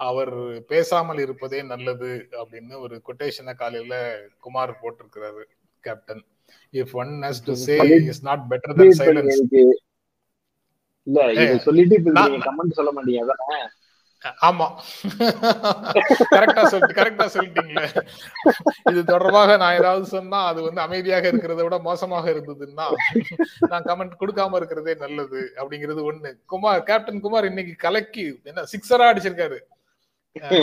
அவர் பேசாமல் இருப்பதே நல்லது அப்படின்னு ஒரு கொட்டேஷனை காலையில Kumar போட்டிருக்கிறாரு captain if one has to say is not better than silence இல்ல இது சொல்லிட்டு கமெண்ட் சொல்ல மாட்டீங்க ஆமா. கரெக்டா சொல்லிட்டு கரெக்டா சொல்லிட்டீங்களே. இது தொடர்பாக நான் ஏதாவது சொன்னா அது வந்து அமைதியாக இருக்கிறத விட மோசமாக இருந்ததுன்னா நான் கமெண்ட் கொடுக்காம இருக்கிறதே நல்லது அப்படிங்கிறது ஒண்ணு. குமார் கேப்டன் குமார் இன்னைக்கு கலக்கி என்ன சிக்ஸரா அடிச்சிருக்காரு.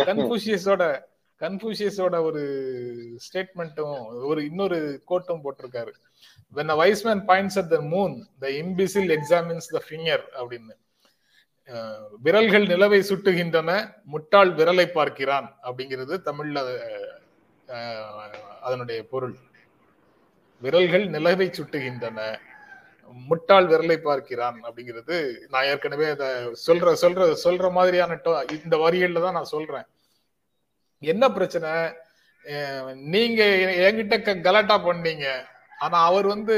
கன்ஃபூசியஸோட கன்ஃபூசியஸோட ஒரு ஸ்டேட்மெண்ட்டும் ஒரு இன்னொரு கோட்டும் போட்டிருக்காரு. When a wise man points at the moon the imbecile examines the finger அப்படின்னு. விரல்கள் நிலவை சுட்டுகின்றன முட்டாள் விரலை பார்க்கிறான் அப்படிங்கிறது தமிழ்ல அதனுடைய பொருள். விரல்கள் நிலவை சுட்டுகின்றன முட்டாள் விரலை பார்க்கிறான் அப்படிங்கிறது நான் ஏற்கனவே அதை சொல்ற சொல்ற சொல்ற மாதிரியான இந்த வரிகள்ல தான் நான் சொல்றேன். என்ன பிரச்சனை? நீங்க என்கிட்ட க- கலாட்டா பண்ணீங்க. ஆனா அவர் வந்து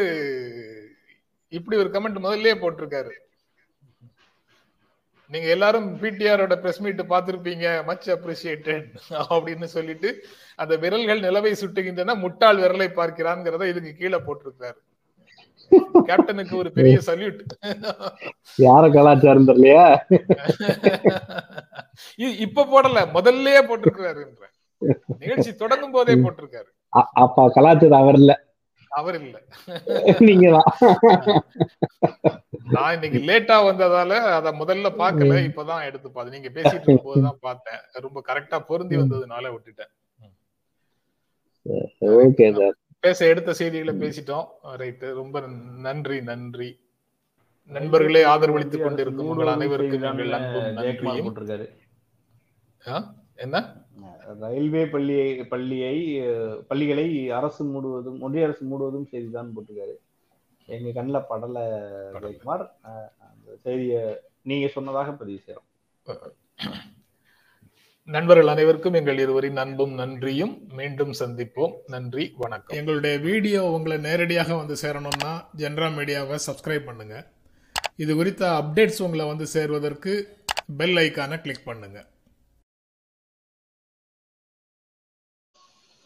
இப்படி ஒரு கமெண்ட் முதல்லயே போட்டிருக்காரு. நீங்க எல்லாரும் பிடிஆரோட பிரஸ் மீட் பார்த்திருப்பீங்க. மச் அப்ரிசியேட்டட் அப்படின்னு சொல்லிட்டு அந்த விரல்கள் நிலவை சுட்டுகின்றன. முட்டாள் விரலை பார்க்கிறான்ங்கிறத இதுக்கு கீழே போட்டிருக்காரு கேப்டனுக்கு ஒரு பெரிய சல்யூட் யார கலாச்சாரம் தெரியலையா? இப்ப போடல. முதல்லயே போட்டிருக்கிறாருன்ற. நிகழ்ச்சி தொடங்கும் போதே போட்டிருக்காரு. அப்ப கலாச்சாரம் அவர் இல்ல அவர் இல்ல. நீங்க தான் நான் இன்னைக்கு லேட்டா வந்ததால அத முதல்ல பார்க்கல. இப்பதான் எடுத்து பார்த்தேன். நீங்க பேசிட்டு இருக்கும் போதுதான் பார்த்தேன். ரொம்ப கரெக்டா பொருந்தி வந்ததுனால விட்டுட்டேன். Okay sir. பேச எடுத்த செய்திகளை பேசிட்டோம். ரைட் ரொம்ப நன்றி நன்றி. நண்பர்களே ஆதரவளித்துக் கொண்டிருக்கும் உங்கள் அனைவருக்கும்? என்ன? ரயில்வே பள்ளியை பள்ளியை பள்ளிகளை அரசு மூடுவதும் ஒன்றிய அரசு மூடுவதும் செய்திதான் போட்டிருக்காரு. எங்க கண்ணுல படல ஜெயக்குமார். அந்த செய்தியை நீங்க சொன்னதாக பதிவு செய்யறோம் நண்பர்கள் அனைவருக்கும் எங்கள் இருவரின் அன்பும் நன்றியும். மீண்டும் சந்திப்போம். நன்றி வணக்கம். எங்களுடைய வீடியோ உங்களை நேரடியாக வந்து சேரணும்னா ஜென்ரா மீடியாவை சப்ஸ்கிரைப் பண்ணுங்க. இது குறித்த அப்டேட்ஸ் உங்களை வந்து சேர்வதற்கு பெல் ஐக்கானை கிளிக் பண்ணுங்க.